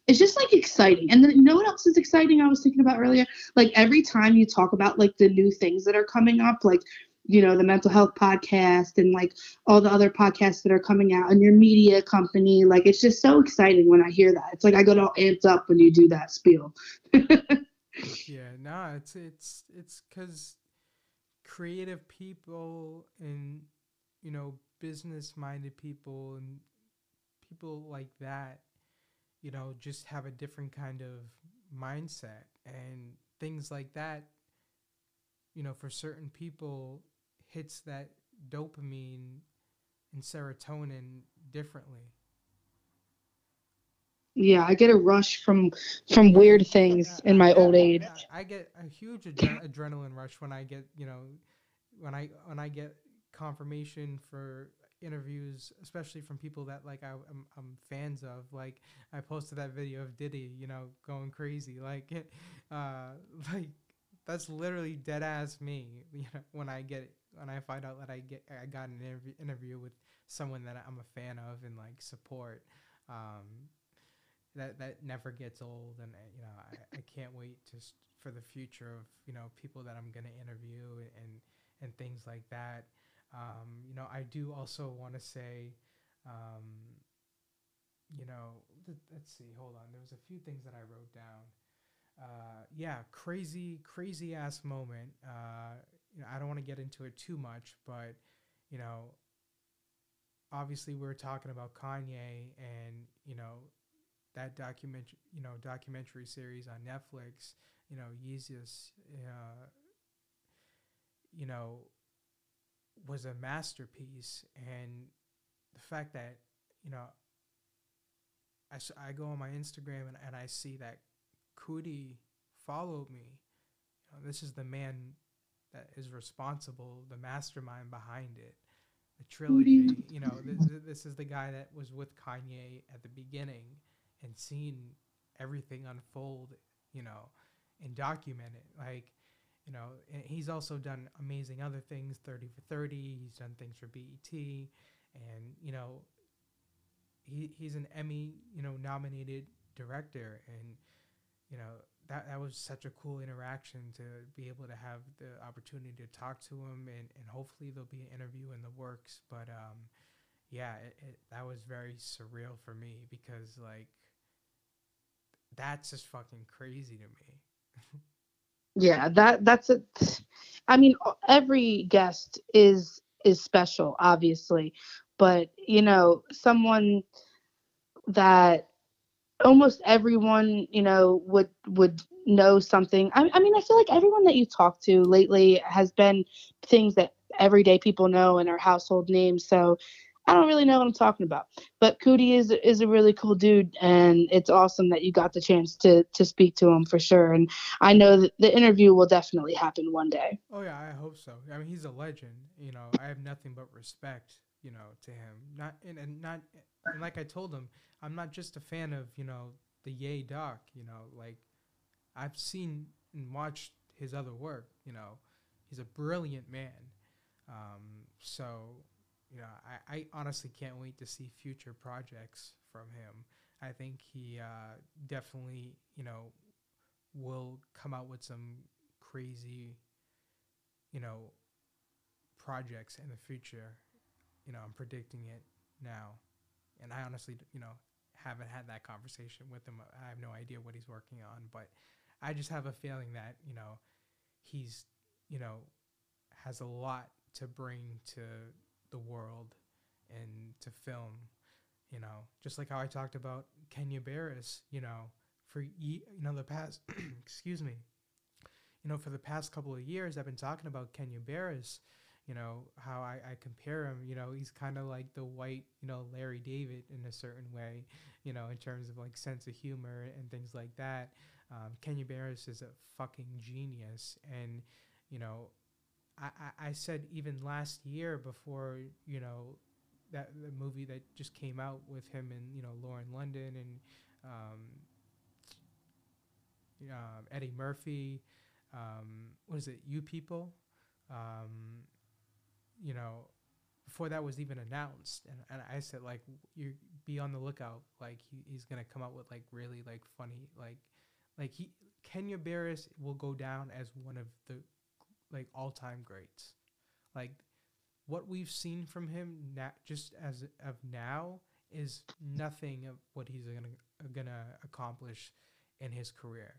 it's just like exciting. And then you know what else is exciting? I was thinking about earlier. Like every time you talk about like the new things that are coming up, like you know the mental health podcast and like all the other podcasts that are coming out and your media company, like it's just so exciting when I hear that. It's like I get all amped up when you do that spiel. *laughs* yeah, no, it's it's it's because creative people and you know business minded people and people like that you know, just have a different kind of mindset and things like that, you know, for certain people hits that dopamine and serotonin differently. Yeah, I get a rush from from weird things in my yeah, old age. Yeah, I get a huge adre- adrenaline rush when I get, you know, when I when I get confirmation for interviews, especially from people that like I, am I'm, I'm fans of. Like I posted that video of Diddy, you know, going crazy. Like, *laughs* uh, *laughs* like that's literally dead ass me. *laughs* You know, when I get when I find out that I get I got an interview interview with someone that I'm a fan of and like support. Um, that that never gets old, and you know I, I can't wait to for the future of you know people that I'm gonna interview and and things like that. Um, you know, I do also want to say, um, you know, th- let's see, hold on. There was a few things that I wrote down. Uh, yeah, crazy, crazy ass moment. Uh, you know, I don't want to get into it too much, but you know, obviously we are talking about Kanye and you know that document, you know, documentary series on Netflix. You know, Yeezus, uh, you know, was a masterpiece and the fact that you know I, I go on my instagram and, and i see that Coodie followed me you know, this is the man Uh, is responsible the mastermind behind it the trilogy you know this, this is the guy that was with kanye at the beginning and seen everything unfold you know and document it like you know, he's also done amazing other things, 30 for 30. He's done things for BET. And, you know, he, he's an Emmy, you know, nominated director. And, you know, that, that was such a cool interaction to be able to have the opportunity to talk to him. And, and hopefully there'll be an interview in the works. But, um, yeah, it, it, that was very surreal for me because, like, that's just fucking crazy to me. yeah that that's a i mean every guest is is special obviously but you know someone that almost everyone you know would would know something I, I mean i feel like everyone that you talk to lately has been things that everyday people know and are household names so I don't really know what I'm talking about. But Coodie is is a really cool dude, and it's awesome that you got the chance to to speak to him for sure. And I know that the interview will definitely happen one day. Oh yeah, I hope so. I mean, he's a legend. You know, I have nothing but respect. You know, to him. Not and, and not and like I told him, I'm not just a fan of you know the Yay doc. You know, like I've seen and watched his other work. You know, he's a brilliant man. Um, so you know, I, I honestly can't wait to see future projects from him. I think he uh, definitely, you know, will come out with some crazy, you know, projects in the future. You know, I'm predicting it now. And I honestly, you know, haven't had that conversation with him. I have no idea what he's working on, but I just have a feeling that, you know, he's, you know, has a lot to bring to the world and to film you know just like how i talked about kenya barris you know for you know the past *clears throat* excuse me you know for the past couple of years i've been talking about kenya barris you know how I, I compare him you know he's kind of like the white you know larry david in a certain way you know in terms of like sense of humor and things like that. Um, kenya barris is a fucking genius and you know I, I, said even last year before you know that the movie that just came out with him and you know lauren london and um, um, eddie murphy um, what is it you people? Um, you know, before that was even announced, and, and I said like you be on the lookout, like he, he's gonna come out with like really like funny like like he Kenya Barris will go down as one of the like all time greats, like what we've seen from him na- just as of now is nothing of what he's gonna gonna accomplish in his career.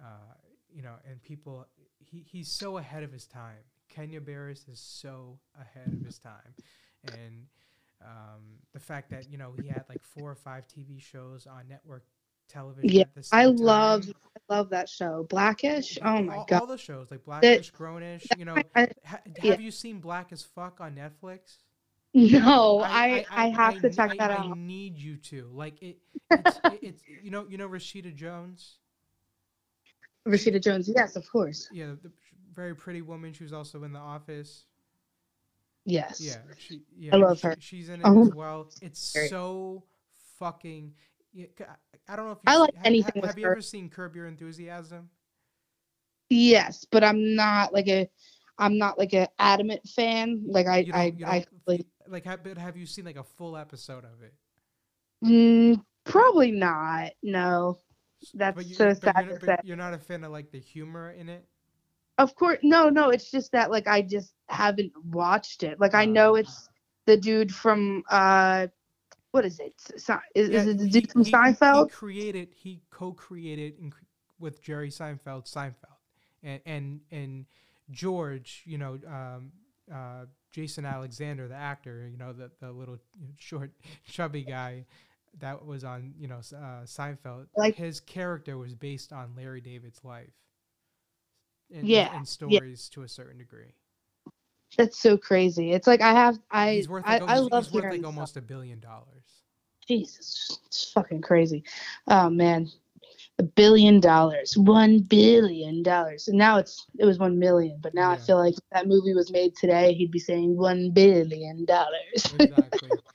Uh, you know, and people, he, he's so ahead of his time. Kenya Barris is so ahead of his time, and um, the fact that you know he had like four or five TV shows on network television. Yeah, I time. love I love that show, Blackish. Oh my all, god, all the shows like Blackish, Grownish. You know, I- ha- yeah. have you seen Black as Fuck on Netflix? no, I I, have to check I- that I need you to like it. *laughs* It's, it- it's you know you know Rashida Jones. Rashida Jones, yes, of course, Yeah, the very pretty woman. She was also in The Office. yes. Yeah, she, yeah, I love she- her. She's in it Oh. as well. It's Great. so fucking. I- I don't know if I you've like se- ha- anything ha- with Have you her. ever seen Curb Your Enthusiasm? Yes, but I'm not like a I'm not like a adamant fan. Like I You I you I like like, have, but have you seen like a full episode of it? mm, probably not. No. That's you, so sad you're, to say. you're not a fan of like the humor in it. Of course, no, no. It's just that like I just haven't watched it. Like I Ah. know it's the dude from uh, what is it? Se- is, Yeah, is it the he- dude from he- Seinfeld? He created, he co-created with Jerry Seinfeld, Seinfeld, and and and George, you know, um, uh, Jason Alexander, the actor, you know, the the little short, *laughs* chubby guy that was on, you know, uh, Seinfeld. Like- his character was based on Larry David's life. And, Yeah, and yeah. stories to a certain degree. That's so crazy. It's like I have I He's worth I, like, I love he's worth like stuff. almost a billion dollars. Jesus, it's fucking crazy. Oh man, a billion dollars, one billion dollars. And now it's it was one million, but now I feel like if that movie was made today, he'd be saying one billion dollars. exactly. *laughs*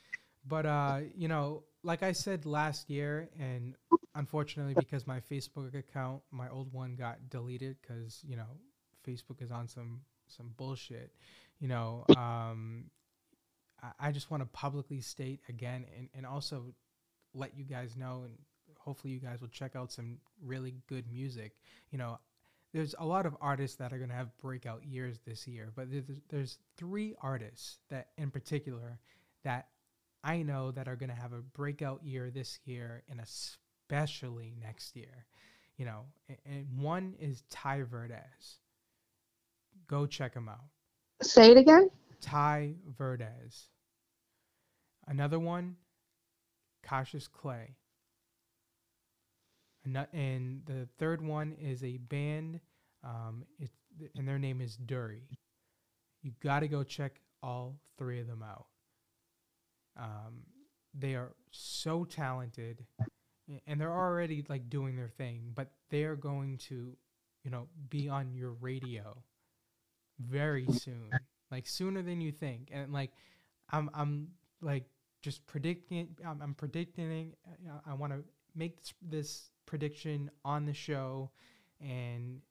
But uh, you know, like I said last year, and unfortunately, because my Facebook account, my old one, got deleted because you know Facebook is on some some bullshit. You know, um, I, I just want to publicly state again, and and also let you guys know, and hopefully you guys will check out some really good music. You know. There's a lot of artists that are going to have breakout years this year, but there's, there's three artists that, in particular, that I know that are going to have a breakout year this year and especially next year. You know, and, one is Ty Verdes. Go check him out. Say it again. Ty Verdes. Another one, Cassius Clay. And the third one is a band, um, it, and their name is Durry. You got to go check all three of them out. Um, they are so talented, and they're already like doing their thing, but they are going to, you know, be on your radio very soon, like sooner than you think. And like, I'm I'm like just predicting. I'm, I'm predicting. uh, I want to make this, this prediction on the show, and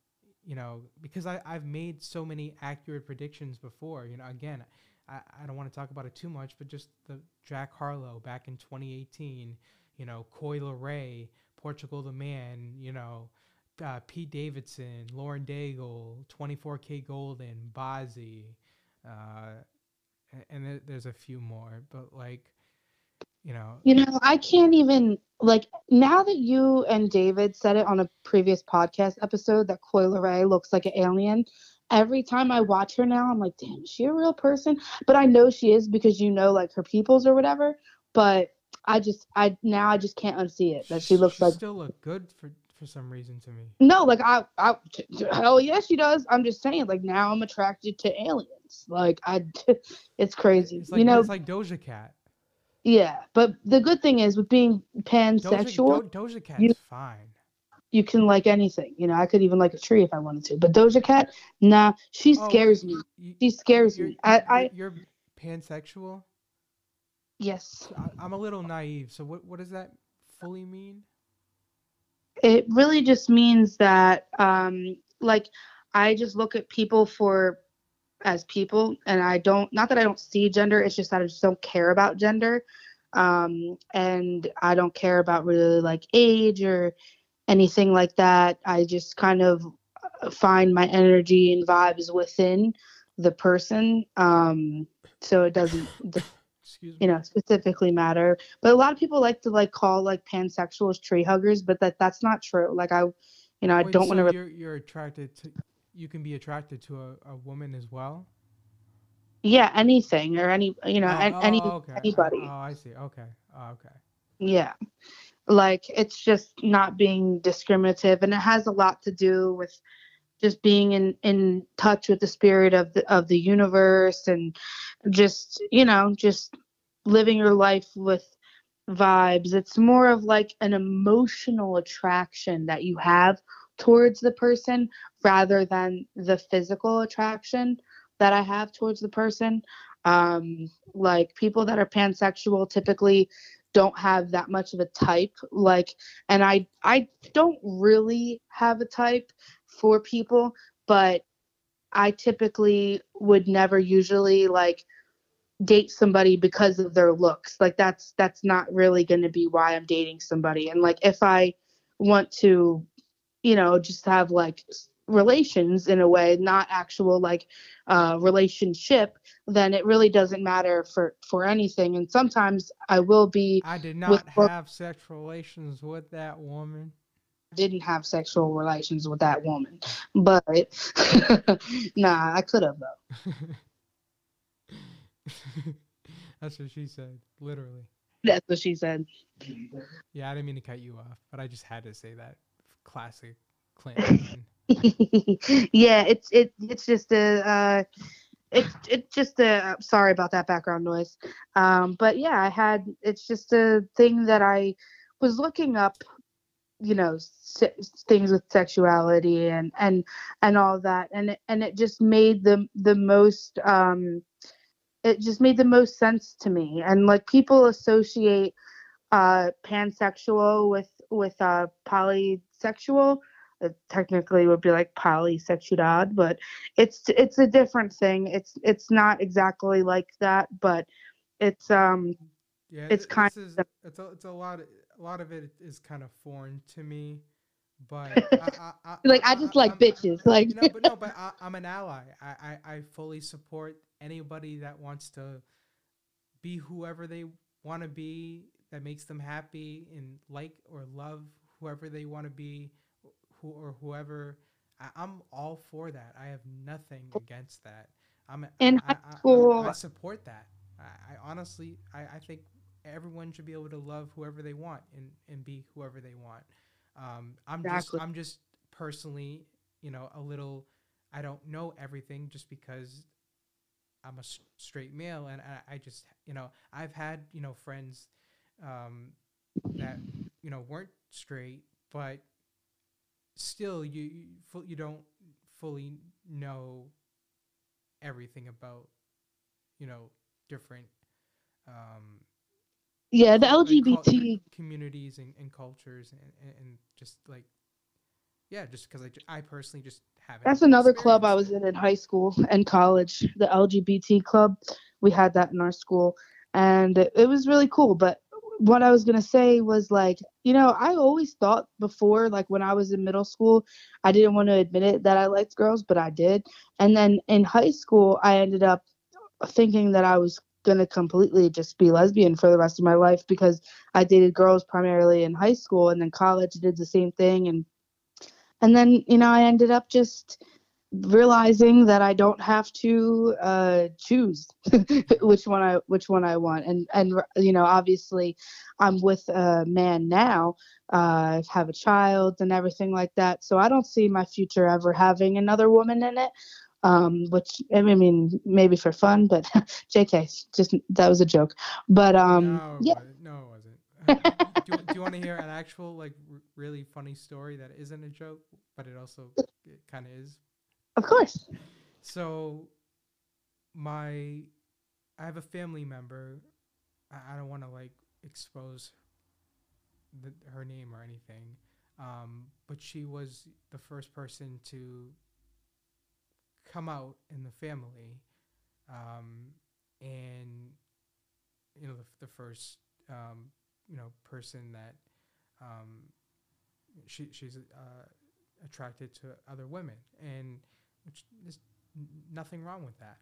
you know because I I've made so many accurate predictions before. You know, again. I, I don't want to talk about it too much, but just the Jack Harlow back in 2018, you know, Coi Leray, Portugal the Man, you know, uh, Pete Davidson, Lauren Daigle, 24K Golden, Bazzi, uh, and there, there's a few more, but like, you know, You know, I can't even like now that you and David said it on a previous podcast episode that Coi Leray looks like an alien. Every time I watch her now, I'm like, damn, is she a real person? But I know she is because you know, like her peoples or whatever. But I just, I now I just can't unsee it that she looks like. still look good for for some reason to me. No, like I, I, hell yeah, she does. I'm just saying, like now I'm attracted to aliens. Like I, *laughs* it's crazy. It's like, you know, it's like Doja Cat. yeah. But the good thing is with being Doja, pansexual, Do- Doja Cat's you- fine. You can like anything. You know, I could even like a tree if I wanted to. But Doja Cat, nah, she Oh, scares me. you- She scares me. I, you're- I you're pansexual. yes. I, I'm a little naive. So what what does that fully mean? It really just means that um like I just look at people for as people and I don't not that I don't see gender, it's just that I just don't care about gender. Um and I don't care about really like age or anything like that. I just kind of uh, find my energy and vibes within the person. Um so it doesn't *laughs* you know specifically matter but a lot of people like to like call like pansexuals tree huggers but that that's not true like i you know i don't want so to you're you're attracted to you can be attracted to a, a woman as well. yeah anything or any you know Oh, an- oh, any okay. anybody Oh, I see. Okay. Oh, okay. yeah like it's just not being discriminative. And it has a lot to do with just being in in touch with the spirit of the of the universe and just you know just living your life with vibes. It's more of like an emotional attraction that you have towards the person rather than the physical attraction that i have towards the person. Um like people that are pansexual typically don't have that much of a type like and i i don't really have a type for people but i typically would never usually like date somebody because of their looks. Like that's that's not really going to be why i'm dating somebody. And like if i want to you know just have like relations in a way not actual like uh relationship then it really doesn't matter for for anything and sometimes i will be I did not both- have sexual relations with that woman. didn't have sexual relations with that woman but *laughs* nah i could have though *laughs* That's what she said, literally. that's what she said Yeah, I didn't mean to cut you off, but I just had to say that. Classic Clinton. *laughs* *laughs* yeah it's it it's just a uh it's it's just a sorry about that background noise. Um but yeah i had it's just a thing that i was looking up you know se- things with sexuality and and and all that. And it, and it just made the the most um it just made the most sense to me. And like people associate uh pansexual with with uh polysexual it technically would be like polysexualidad but it's it's a different thing. It's it's not exactly like that but it's um Yeah, It's th- kind is, of- it's a, it's a lot of, a lot of it is kind of foreign to me, but *laughs* I, I, I, like i just like I'm- bitches like. no, but no, but *laughs* I, I'm an ally. I, I, I fully support anybody that wants to be whoever they want to be, that makes them happy and like or love whoever they want to be, who or whoever. I, I'm all for that. I have nothing against that. I'm In I, high I- I- school- I, support that. I, I honestly, I, I think everyone should be able to love whoever they want and, and be whoever they want. Um, I'm Exactly. just I'm just personally, you know, a little. I don't know everything just because I'm a straight male, and I, I just you know I've had you know friends um, that you know weren't straight, but still you you, don't fully know everything about you know different um, yeah the lgbt communities and, and cultures and, and, just like yeah just because I, I personally just haven't That's another club I was in in high school and college, the LGBT club. We had that in our school, and it was really cool. But what I was gonna say was like, you know, I always thought before, like when I was in middle school, I didn't want to admit it that I liked girls, but I did. And then in high school, I ended up thinking that I was gonna completely just be lesbian for the rest of my life because I dated girls primarily in high school, and then college did the same thing, and and then you know I ended up just realizing that I don't have to uh, choose *laughs* which one I which one I want, and and you know obviously I'm with a man now, uh, I have a child and everything like that, so I don't see my future ever having another woman in it. um, which I mean maybe for fun, but *laughs* JK, just that was a joke. But um, no, yeah, no, it wasn't. *laughs* do, you, do you want to hear an actual like r- really funny story that isn't a joke, but it also it kind of is? Of course. So, my, I have a family member. I, I don't want to like expose the, her name or anything, um, but she was the first person to come out in the family, um, and you know the, the first um, you know person that um, she she's uh, attracted to other women, and which there's n- nothing wrong with that.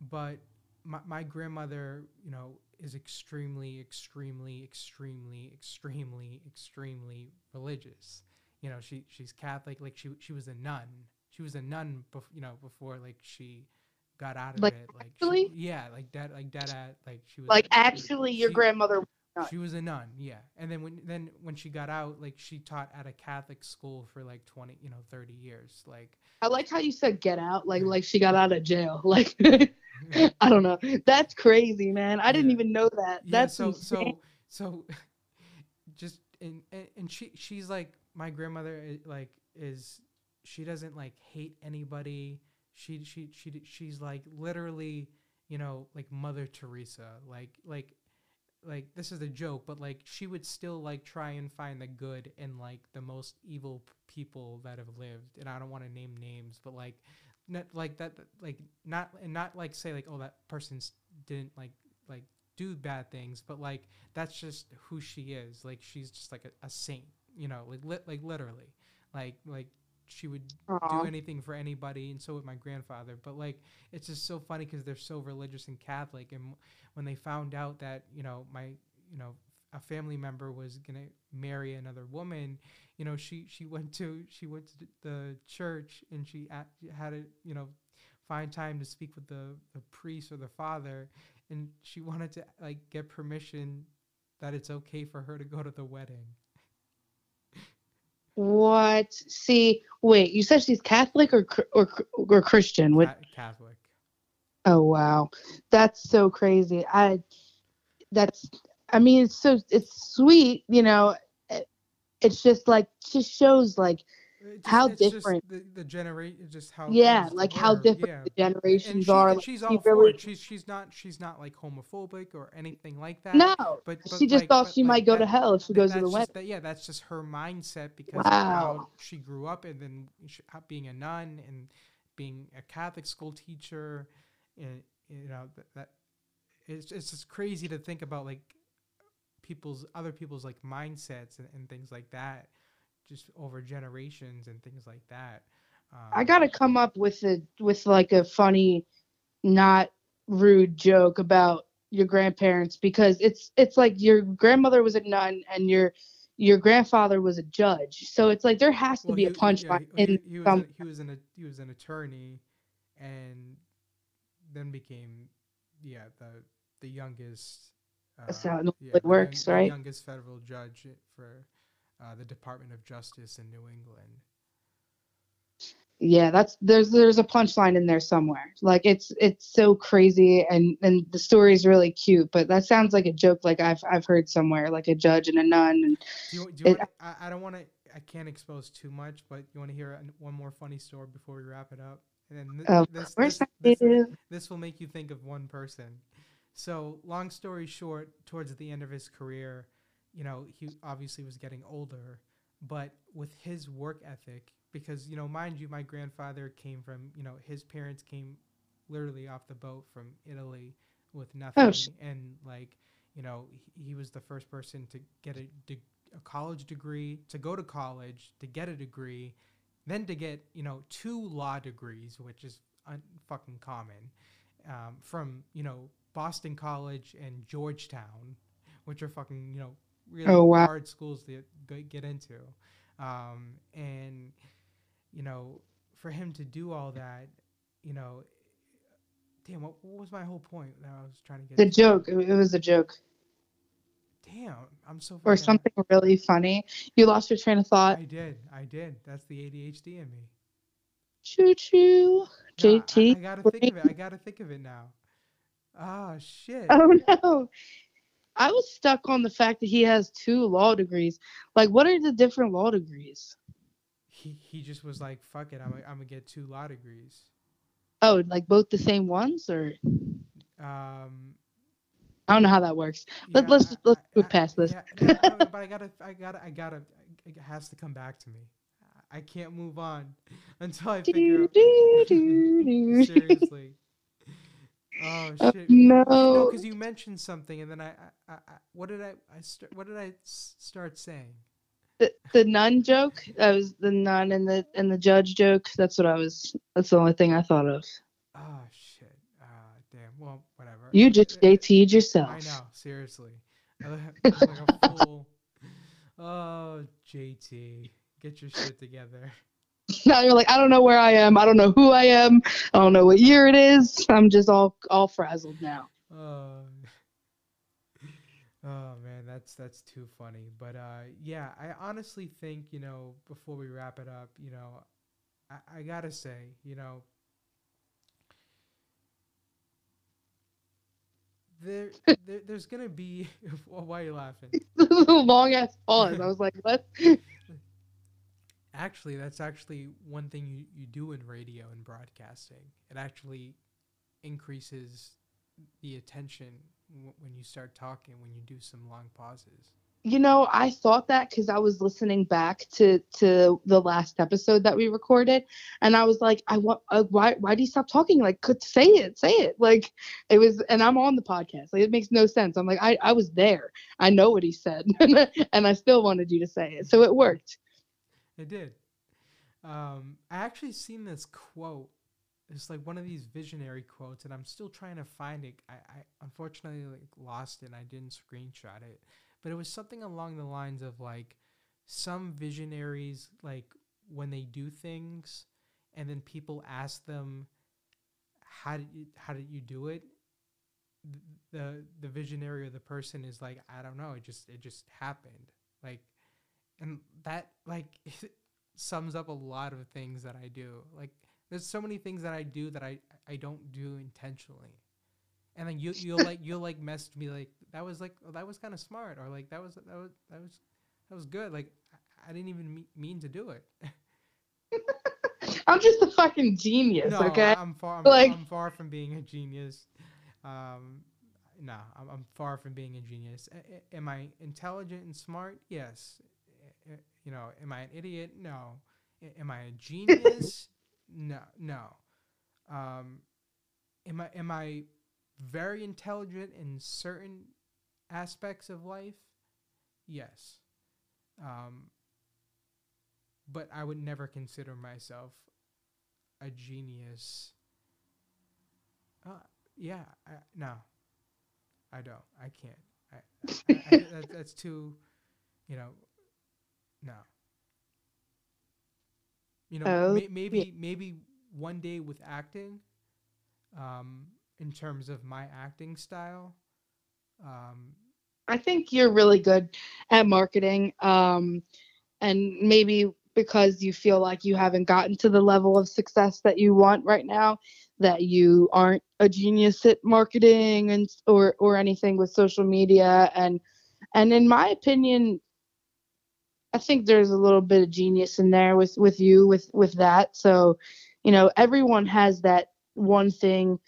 But my, my grandmother, you know, is extremely, extremely, extremely, extremely, extremely religious. You know, she she's Catholic. Like she she was a nun. She was a nun, bef- you know, before like she got out of Like, it. Like actually? she, yeah, like that, like that. At like she was Like actually, your grandmother. Nun. she was a nun, yeah. And then when then when she got out, like she taught at a Catholic school for like twenty, you know, thirty years. Like I like how you said "get out," like like she got out of jail. *laughs* Like *laughs* I don't know. That's crazy, man. I didn't Yeah. even know that. yeah, That's so insane. so so *laughs* just and and- she she's like my grandmother i- like is she doesn't like hate anybody. She she she she's like literally, you know, like Mother Teresa. Like like like this is a joke, but like she would still like try and find the good in like the most evil p- people that have lived. And I don't want to name names, but like not like that like not and not like say like oh that person's didn't like like do bad things, but like that's just who she is. Like she's just like a, a saint, you know, like lit like literally. Like like she would Aw. do anything for anybody and so would my grandfather but like it's just so funny because they're so religious and catholic and when they found out that you know my you know a family member was gonna marry another woman you know she she went to she went to the church and she a- had to you know find time to speak with the the priest or the father and she *laughs* wanted to like get permission that it's okay for her to go to the wedding What? See, wait. You said she's Catholic or or or Christian? What? Catholic Oh wow, that's so crazy. I. That's. I mean, it's so it's sweet, you know. it- It's just like just shows like just- How different- the, the generate just how yeah, like how different yeah. the generations she- are. like, she's she all for it. She's she's not she's not like homophobic or anything like that. No, but, but she just like- thought she like, might go to hell if she goes to the wedding. that, yeah, that's just her mindset because Wow. how she grew up and then sh how- being a nun and being a Catholic school teacher, and you know that, that it's it's just crazy to think about like people's other people's like mindsets and, and things like that, just over generations and things like that. Um, I gotta come up with a with like a funny, not rude joke about your grandparents because it's it's like your grandmother was a nun and your your grandfather was a judge. So it's like there has to Well, be he- a punchline yeah, he, in he, he was some. a, he was an he was an attorney, and then became yeah the the youngest. Uh, That's how it normally yeah, young- works, the right? youngest federal judge for uh, the Department of Justice in New England. Yeah, that's there's there's a punchline in there somewhere. Like it's it's so crazy and and the story is really cute, but that sounds like a joke like I've I've heard somewhere, like a judge and a nun. And Do you, do you It- wanna, I, I don't want to. I can't expose too much, but you want to hear one more funny story before we wrap it up? And then th- of this, course this, I this, do. this will make you think of one person. So, long story short, towards the end of his career, you know, he obviously was getting older, but with his work ethic, because, you know, mind you, my grandfather came from, you know, his parents came literally off the boat from Italy with nothing. sh- and, like, you know, he, he was the first person to get a, de- a college degree, to go to college, to get a degree, then to get, you know, two law degrees, which is un- fucking common um, from you know Boston College and Georgetown, which are fucking you know really Oh, wow. hard schools to get- get into, um, and you know for him to do all that, you know, damn, what, what was my whole point that I was trying to get? The joke, it was a joke Damn, I'm so or something really funny. You lost your train of thought. I did, I did. That's the ADHD in me. Choo choo. No, JT. I, I gotta think of it. I gotta think of it now. Ah, shit. Oh no. I was stuck on the fact that he has two law degrees. Like, what are the different law degrees? He he just was like, "Fuck it, I'm i I'm gonna get two law degrees." Oh, like both the same ones, or Um, I don't know how that works. Let- yeah, let's- let's move past this. Yeah, no, but I gotta, I gotta, I gotta. It has to come back to me. I can't move on *laughs* until I figure Do, out. do, do. *laughs* Seriously. Oh shit. no. No, because you mentioned something, and then I, I, I, what did I, I st- what did I s- start saying? the, the nun joke. That was the nun and the and the judge joke. That's what I was. That's the only thing I thought of. Oh shit. Uh, damn. Well, whatever. You just Uh, uh, JT'd yourself. I know. Seriously. *laughs* I look like a fool. *laughs* Oh, JT, get your shit together. *laughs* now you're like, I don't know where I am. I don't know who I am. I don't know what year it is. I'm just all all frazzled now. Oh. *laughs* Oh man, that's that's too funny. But uh, yeah, I honestly think you know before we wrap it up, you know, I, I gotta say, you know, there, there there's gonna be. *laughs* Why are you laughing? This Long ass pause. I was like, what? Actually, that's actually one thing you, you do in radio and broadcasting. It actually increases the attention w- when you start talking, when you do some long pauses. You know, I thought that because I was listening back to to the last episode that we recorded, and I was like, I want uh, why why do you stop talking? Like, could say it, say it. Like, it was, and I'm on the podcast. Like, it makes no sense. I'm like, I I was there. I know what he said, *laughs* and I still wanted you to say it, so it worked. It did. Um, I actually seen this quote. It's like one of these visionary quotes, and I'm still trying to find it. I, I unfortunately like lost it. and I didn't screenshot it, but it was something along the lines of like some visionaries like when they do things, and then people ask them, "How did you how did you do it?" The the visionary or the person is like, "I don't know. It just it just happened." Like and that like *laughs* sums up a lot of things that I do. Like there's so many things that I do that I I don't do intentionally. And then you you'll like you'll like message me like that was like oh, that was kind of smart or like that was that was that was that was good. Like I, I didn't even me- mean to do it. *laughs* I'm just a fucking genius, no, okay? I'm far I'm, Like- I'm far from being a genius. Um no, I'm, I'm far from being a genius. A- am I intelligent and smart? Yes. You know, am I an idiot? No. A- am I a genius? *laughs* no, no. Um, am I am I very intelligent in certain aspects of life? Yes. Um, but I would never consider myself a genius. Uh, yeah, I, no, I don't. I can't. I, I, I, that, that's too, you know, no. You know, Oh, may, maybe maybe one day with acting, um, in terms of my acting style, um, I think you're really good at marketing. Um, and maybe because you feel like you haven't gotten to the level of success that you want right now, that you aren't a genius at marketing and or or anything with social media. And and in my opinion, I think there's a little bit of genius in there with with you with with that. So, you know, everyone has that one thing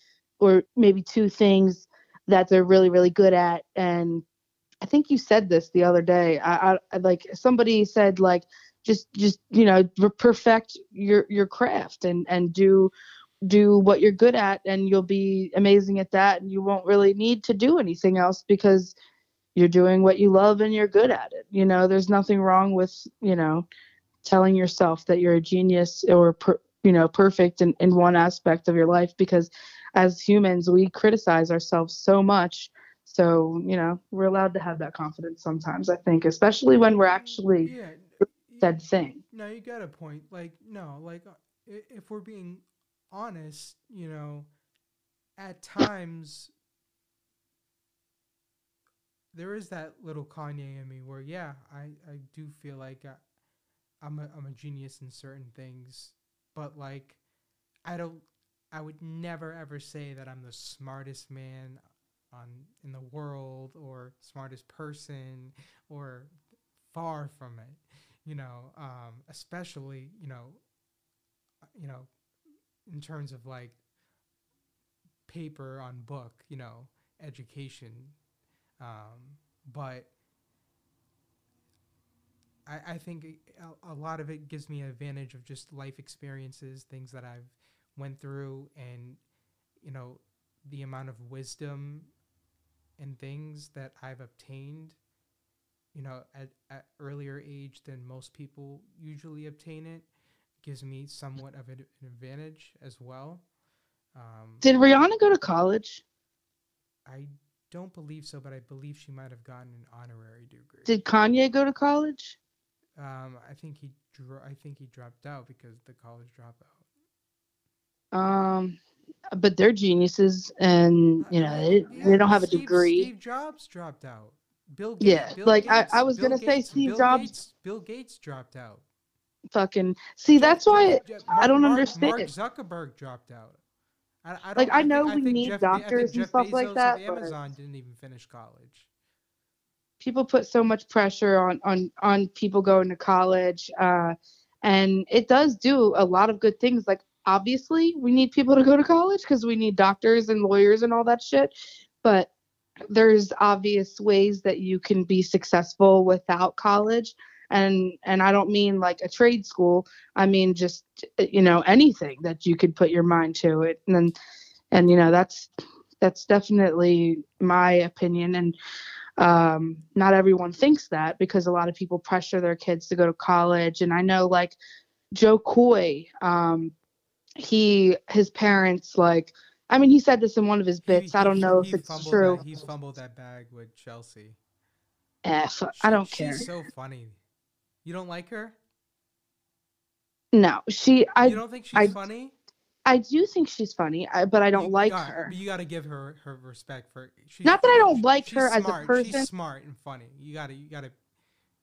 or maybe two things that they're really really good at and I think you said this the other day. I, I, like somebody said like just just you know perfect your your craft and and do do what you're good at and you'll be amazing at that and you won't really need to do anything else because you're doing what you love and you're good at it. You know, there's nothing wrong with you know telling yourself that you're a genius or per, you know perfect in, in one aspect of your life because as humans we criticize ourselves so much so, you know, we're allowed to have that confidence sometimes, I think, especially when we're actually yeah, said thing. No, you got a point. Like, no, like uh, if we're being honest, you know, at times there is that little Kanye in me where, yeah, I, I do feel like I, I'm a I'm a genius in certain things, but like I don't I would never ever say that I'm the smartest man on in the world or smartest person or far from it. You know, um, especially you know, you know, in terms of like paper on book, you know, education. Um, but I, I think a, a lot of it gives me an advantage of just life experiences, things that I've went through, and you know, the amount of wisdom and things that I've obtained, you know, at, at earlier age than most people usually obtain it, gives me somewhat of an advantage as well. Um, Did Rihanna go to college? I don't believe so, but I believe she might have gotten an honorary degree. Did Kanye go to college? Um, I think he dro- I think he dropped out because the college dropout. Um, but they're geniuses, and you know they, yeah, they don't have Steve, a degree. Steve Jobs dropped out. Bill Gates, yeah, Bill like Gates, I, I was Bill gonna Gates, say Steve Bill Jobs. Gates, Bill Gates dropped out. Fucking see, that's why I don't Mark, understand. Mark Zuckerberg dropped out. I, I like I know think, we need Jeff, doctors and stuff Bezos like that. But Amazon didn't even finish college. People put so much pressure on on on people going to college, uh, and it does do a lot of good things. Like obviously, we need people to go to college because we need doctors and lawyers and all that shit. But there's obvious ways that you can be successful without college and and I don't mean like a trade school. I mean just you know anything that you could put your mind to it, and then and you know that's that's definitely my opinion and um, not everyone thinks that because a lot of people pressure their kids to go to college and i know like jo koy um, he his parents like i mean he said this in one of his bits he, i don't know if it's true that, he fumbled that bag with chelsea i don't care. She's so funny. You don't like her? No, she. I. You don't think she's I, funny? I do think she's funny, but I don't you, like uh, her. You got to give her her respect for. She's, Not that I don't like her smart. as a person. She's smart and funny. You got to. You got to.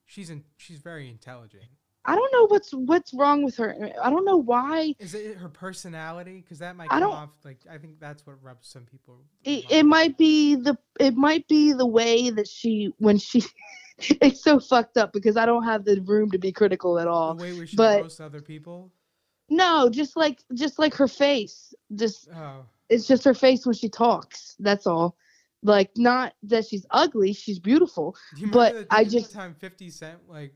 She's in. She's very intelligent. I don't know what's what's wrong with her. I don't know why. Is it her personality? Because that might come off like I think that's what rubs some people. It, it might be the it might be the way that she when she *laughs* *laughs* it's so fucked up because I don't have the room to be critical at all. The way we should but, roast other people. No, just like just like her face. Just oh. it's just her face when she talks. That's all. Like not that she's ugly, she's beautiful. but I just time Fifty Cent like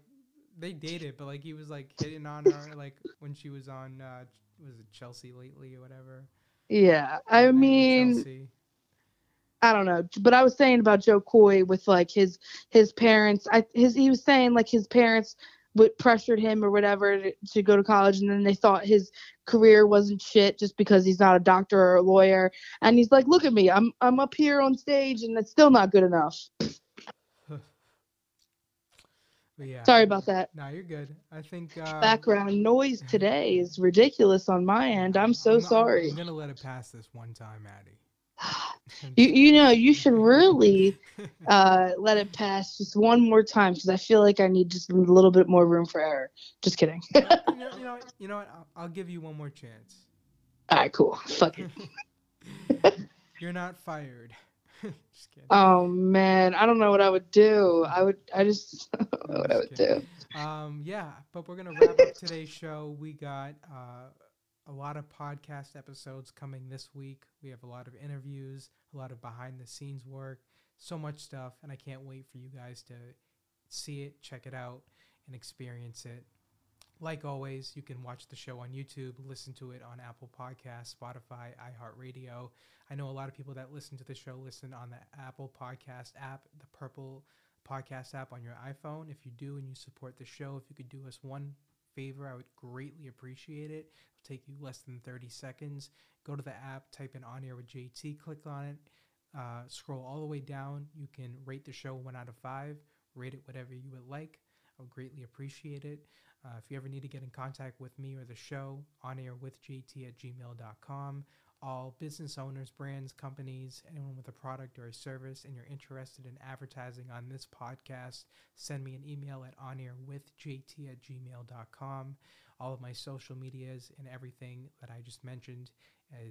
they dated, but like he was like hitting on her like when she was on uh was it Chelsea lately or whatever. Yeah, I mean. I don't know, but I was saying about Jo Koy with like his his parents. I his he was saying like his parents would pressured him or whatever to, to, go to college, and then they thought his career wasn't shit just because he's not a doctor or a lawyer. And he's like, "Look at me, I'm I'm up here on stage, and it's still not good enough." *laughs* yeah. Sorry about that. No, you're good. I think uh, background noise today is ridiculous on my end. I'm so I'm, sorry. I'm gonna let it pass this one time, Addie. *sighs* you you know you should *laughs* really uh, let it pass just one more time because I feel like I need just a little bit more room for error. Just kidding. you, know, you, know, *laughs* you know what? I'll, I'll, give you one more chance. All right, cool. Fuck it. *laughs* You're not fired. just. Oh man, I don't know what I would do. I would. I just don't know what I would kidding. do. Um, yeah, but we're gonna wrap up today's show. We got. Uh, a lot of podcast episodes coming this week. We have a lot of interviews, a lot of behind the scenes work, so much stuff, and I can't wait for you guys to see it, check it out, and experience it. Like always, you can watch the show on YouTube, listen to it on Apple Podcasts, Spotify, iHeartRadio. I know a lot of people that listen to the show listen on the Apple Podcast app, the purple podcast app on your iPhone. If you do and you support the show, if you could do us one favor, I would greatly appreciate it. It'll take you less than 30 seconds. Go to the app, type in On Air with JT, click on it, uh, scroll all the way down. You can rate the show one out of five, rate it whatever you would like. I would greatly appreciate it. Uh, if you ever need to get in contact with me or the show, on air with JT at gmail.com. all business owners, brands, companies, anyone with a product or a service, and you're interested in advertising on this podcast, send me an email at onairwithjt at gmail.com. All of my social medias and everything that I just mentioned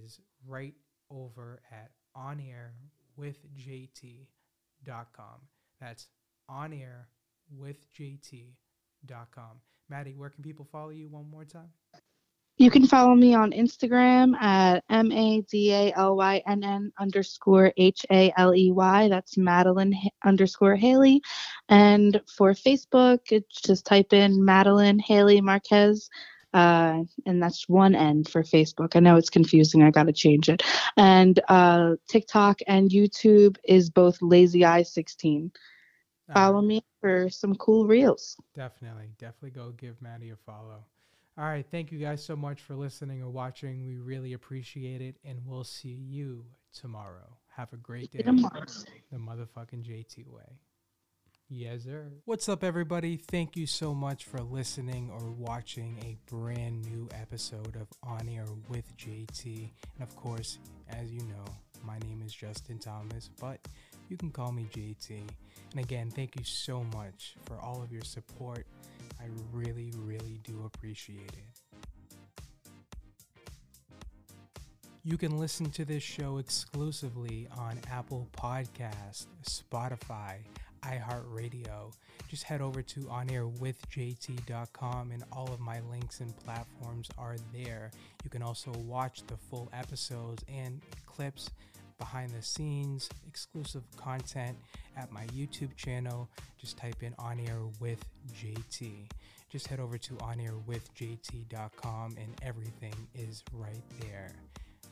is right over at onairwithjt.com. That's onairwithjt.com. Maddie, where can people follow you one more time? You can follow me on Instagram at M A D A L Y N N underscore H A L E Y. That's Madalynn underscore Haley. And for Facebook, it's just type in Madeline Haley Marquez. Uh, and that's one end for Facebook. I know it's confusing. I got to change it. And uh, TikTok and YouTube is both Lazy Eye 16. Follow me for some cool reels. Definitely. Definitely go give Maddie a follow. All right. Thank you guys so much for listening or watching. We really appreciate it. And we'll see you tomorrow. Have a great day. The motherfucking JT way. Yes, sir. What's up, everybody? Thank you so much for listening or watching a brand new episode of On Air with JT. And of course, as you know, my name is Justin Thomas, but you can call me JT. And again, thank you so much for all of your support. I really, really do appreciate it. You can listen to this show exclusively on Apple Podcast, Spotify, iHeartRadio. Just head over to onairwithjt.com and all of my links and platforms are there. You can also watch the full episodes and clips behind the scenes, exclusive content at my YouTube channel. Just type in On Air with JT. Just head over to onairwithjt.com and everything is right there.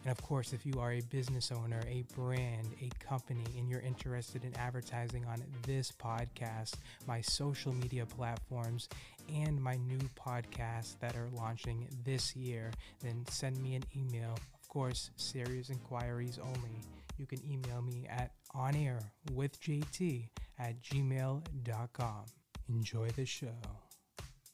And of course, if you are a business owner, a brand, a company, and you're interested in advertising on this podcast, my social media platforms, and my new podcast that are launching this year, then send me an email. Of course, serious inquiries only. You can email me at onairwithjt at gmail.com. Enjoy the show.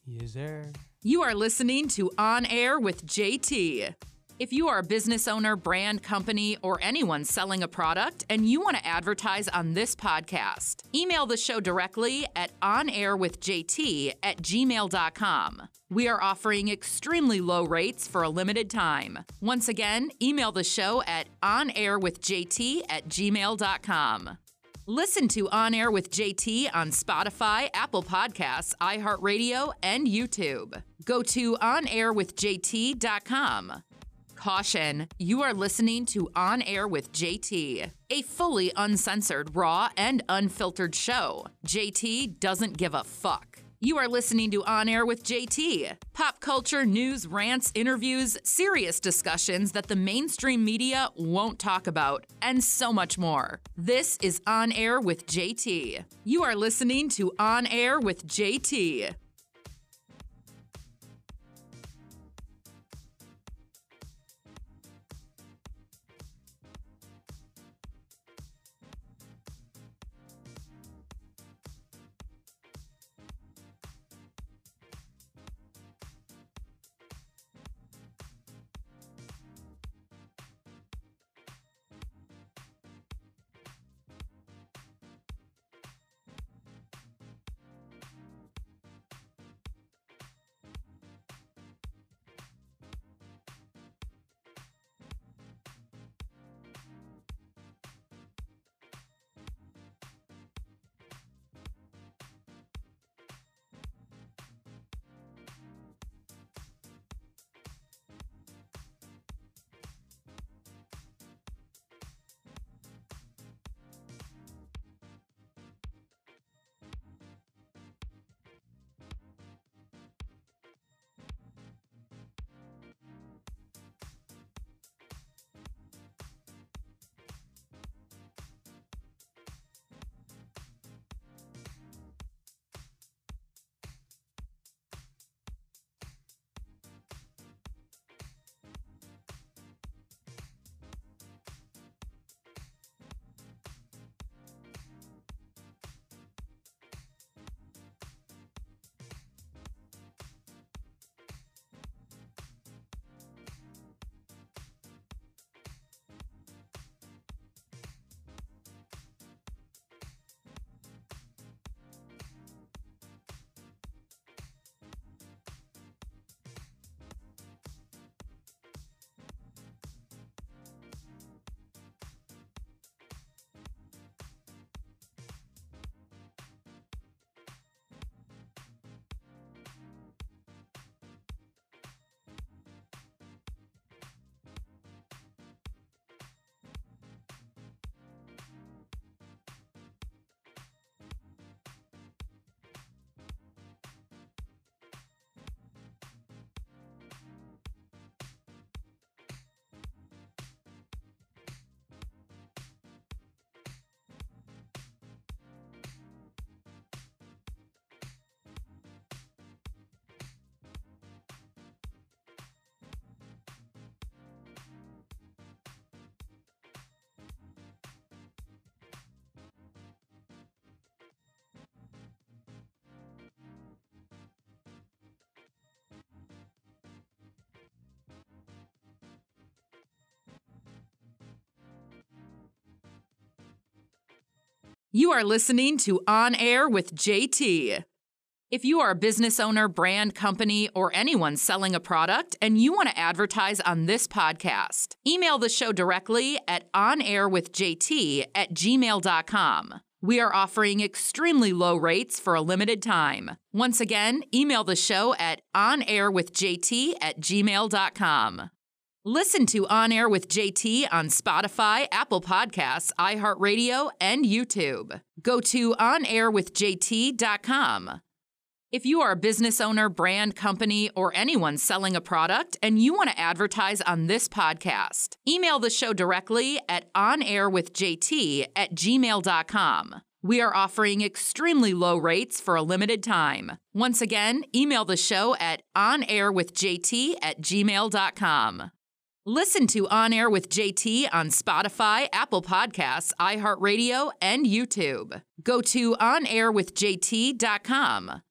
Yes, sir. You are listening to On Air with JT. If you are a business owner, brand, company, or anyone selling a product and you want to advertise on this podcast, email the show directly at onairwithjt at gmail.com. We are offering extremely low rates for a limited time. Once again, email the show at onairwithjt at gmail.com. Listen to On Air with JT on Spotify, Apple Podcasts, iHeartRadio, and YouTube. Go to onairwithjt.com. Caution, you are listening to On Air with JT, a fully uncensored, raw, and unfiltered show. JT doesn't give a fuck. You are listening to On Air with JT. Pop culture, news, rants, interviews, serious discussions that the mainstream media won't talk about, and so much more. This is On Air with JT. You are listening to On Air with JT. You are listening to On Air with JT. If you are a business owner, brand, company, or anyone selling a product and you want to advertise on this podcast, email the show directly at onairwithjt at gmail.com. We are offering extremely low rates for a limited time. Once again, email the show at onairwithjt at gmail.com. Listen to On Air with JT on Spotify, Apple Podcasts, iHeartRadio, and YouTube. Go to onairwithjt.com. If you are a business owner, brand, company, or anyone selling a product and you want to advertise on this podcast, email the show directly at onairwithjt at gmail.com. We are offering extremely low rates for a limited time. Once again, email the show at onairwithjt at gmail.com. Listen to On Air with JT on Spotify, Apple Podcasts, iHeartRadio, and YouTube. Go to onairwithjt.com.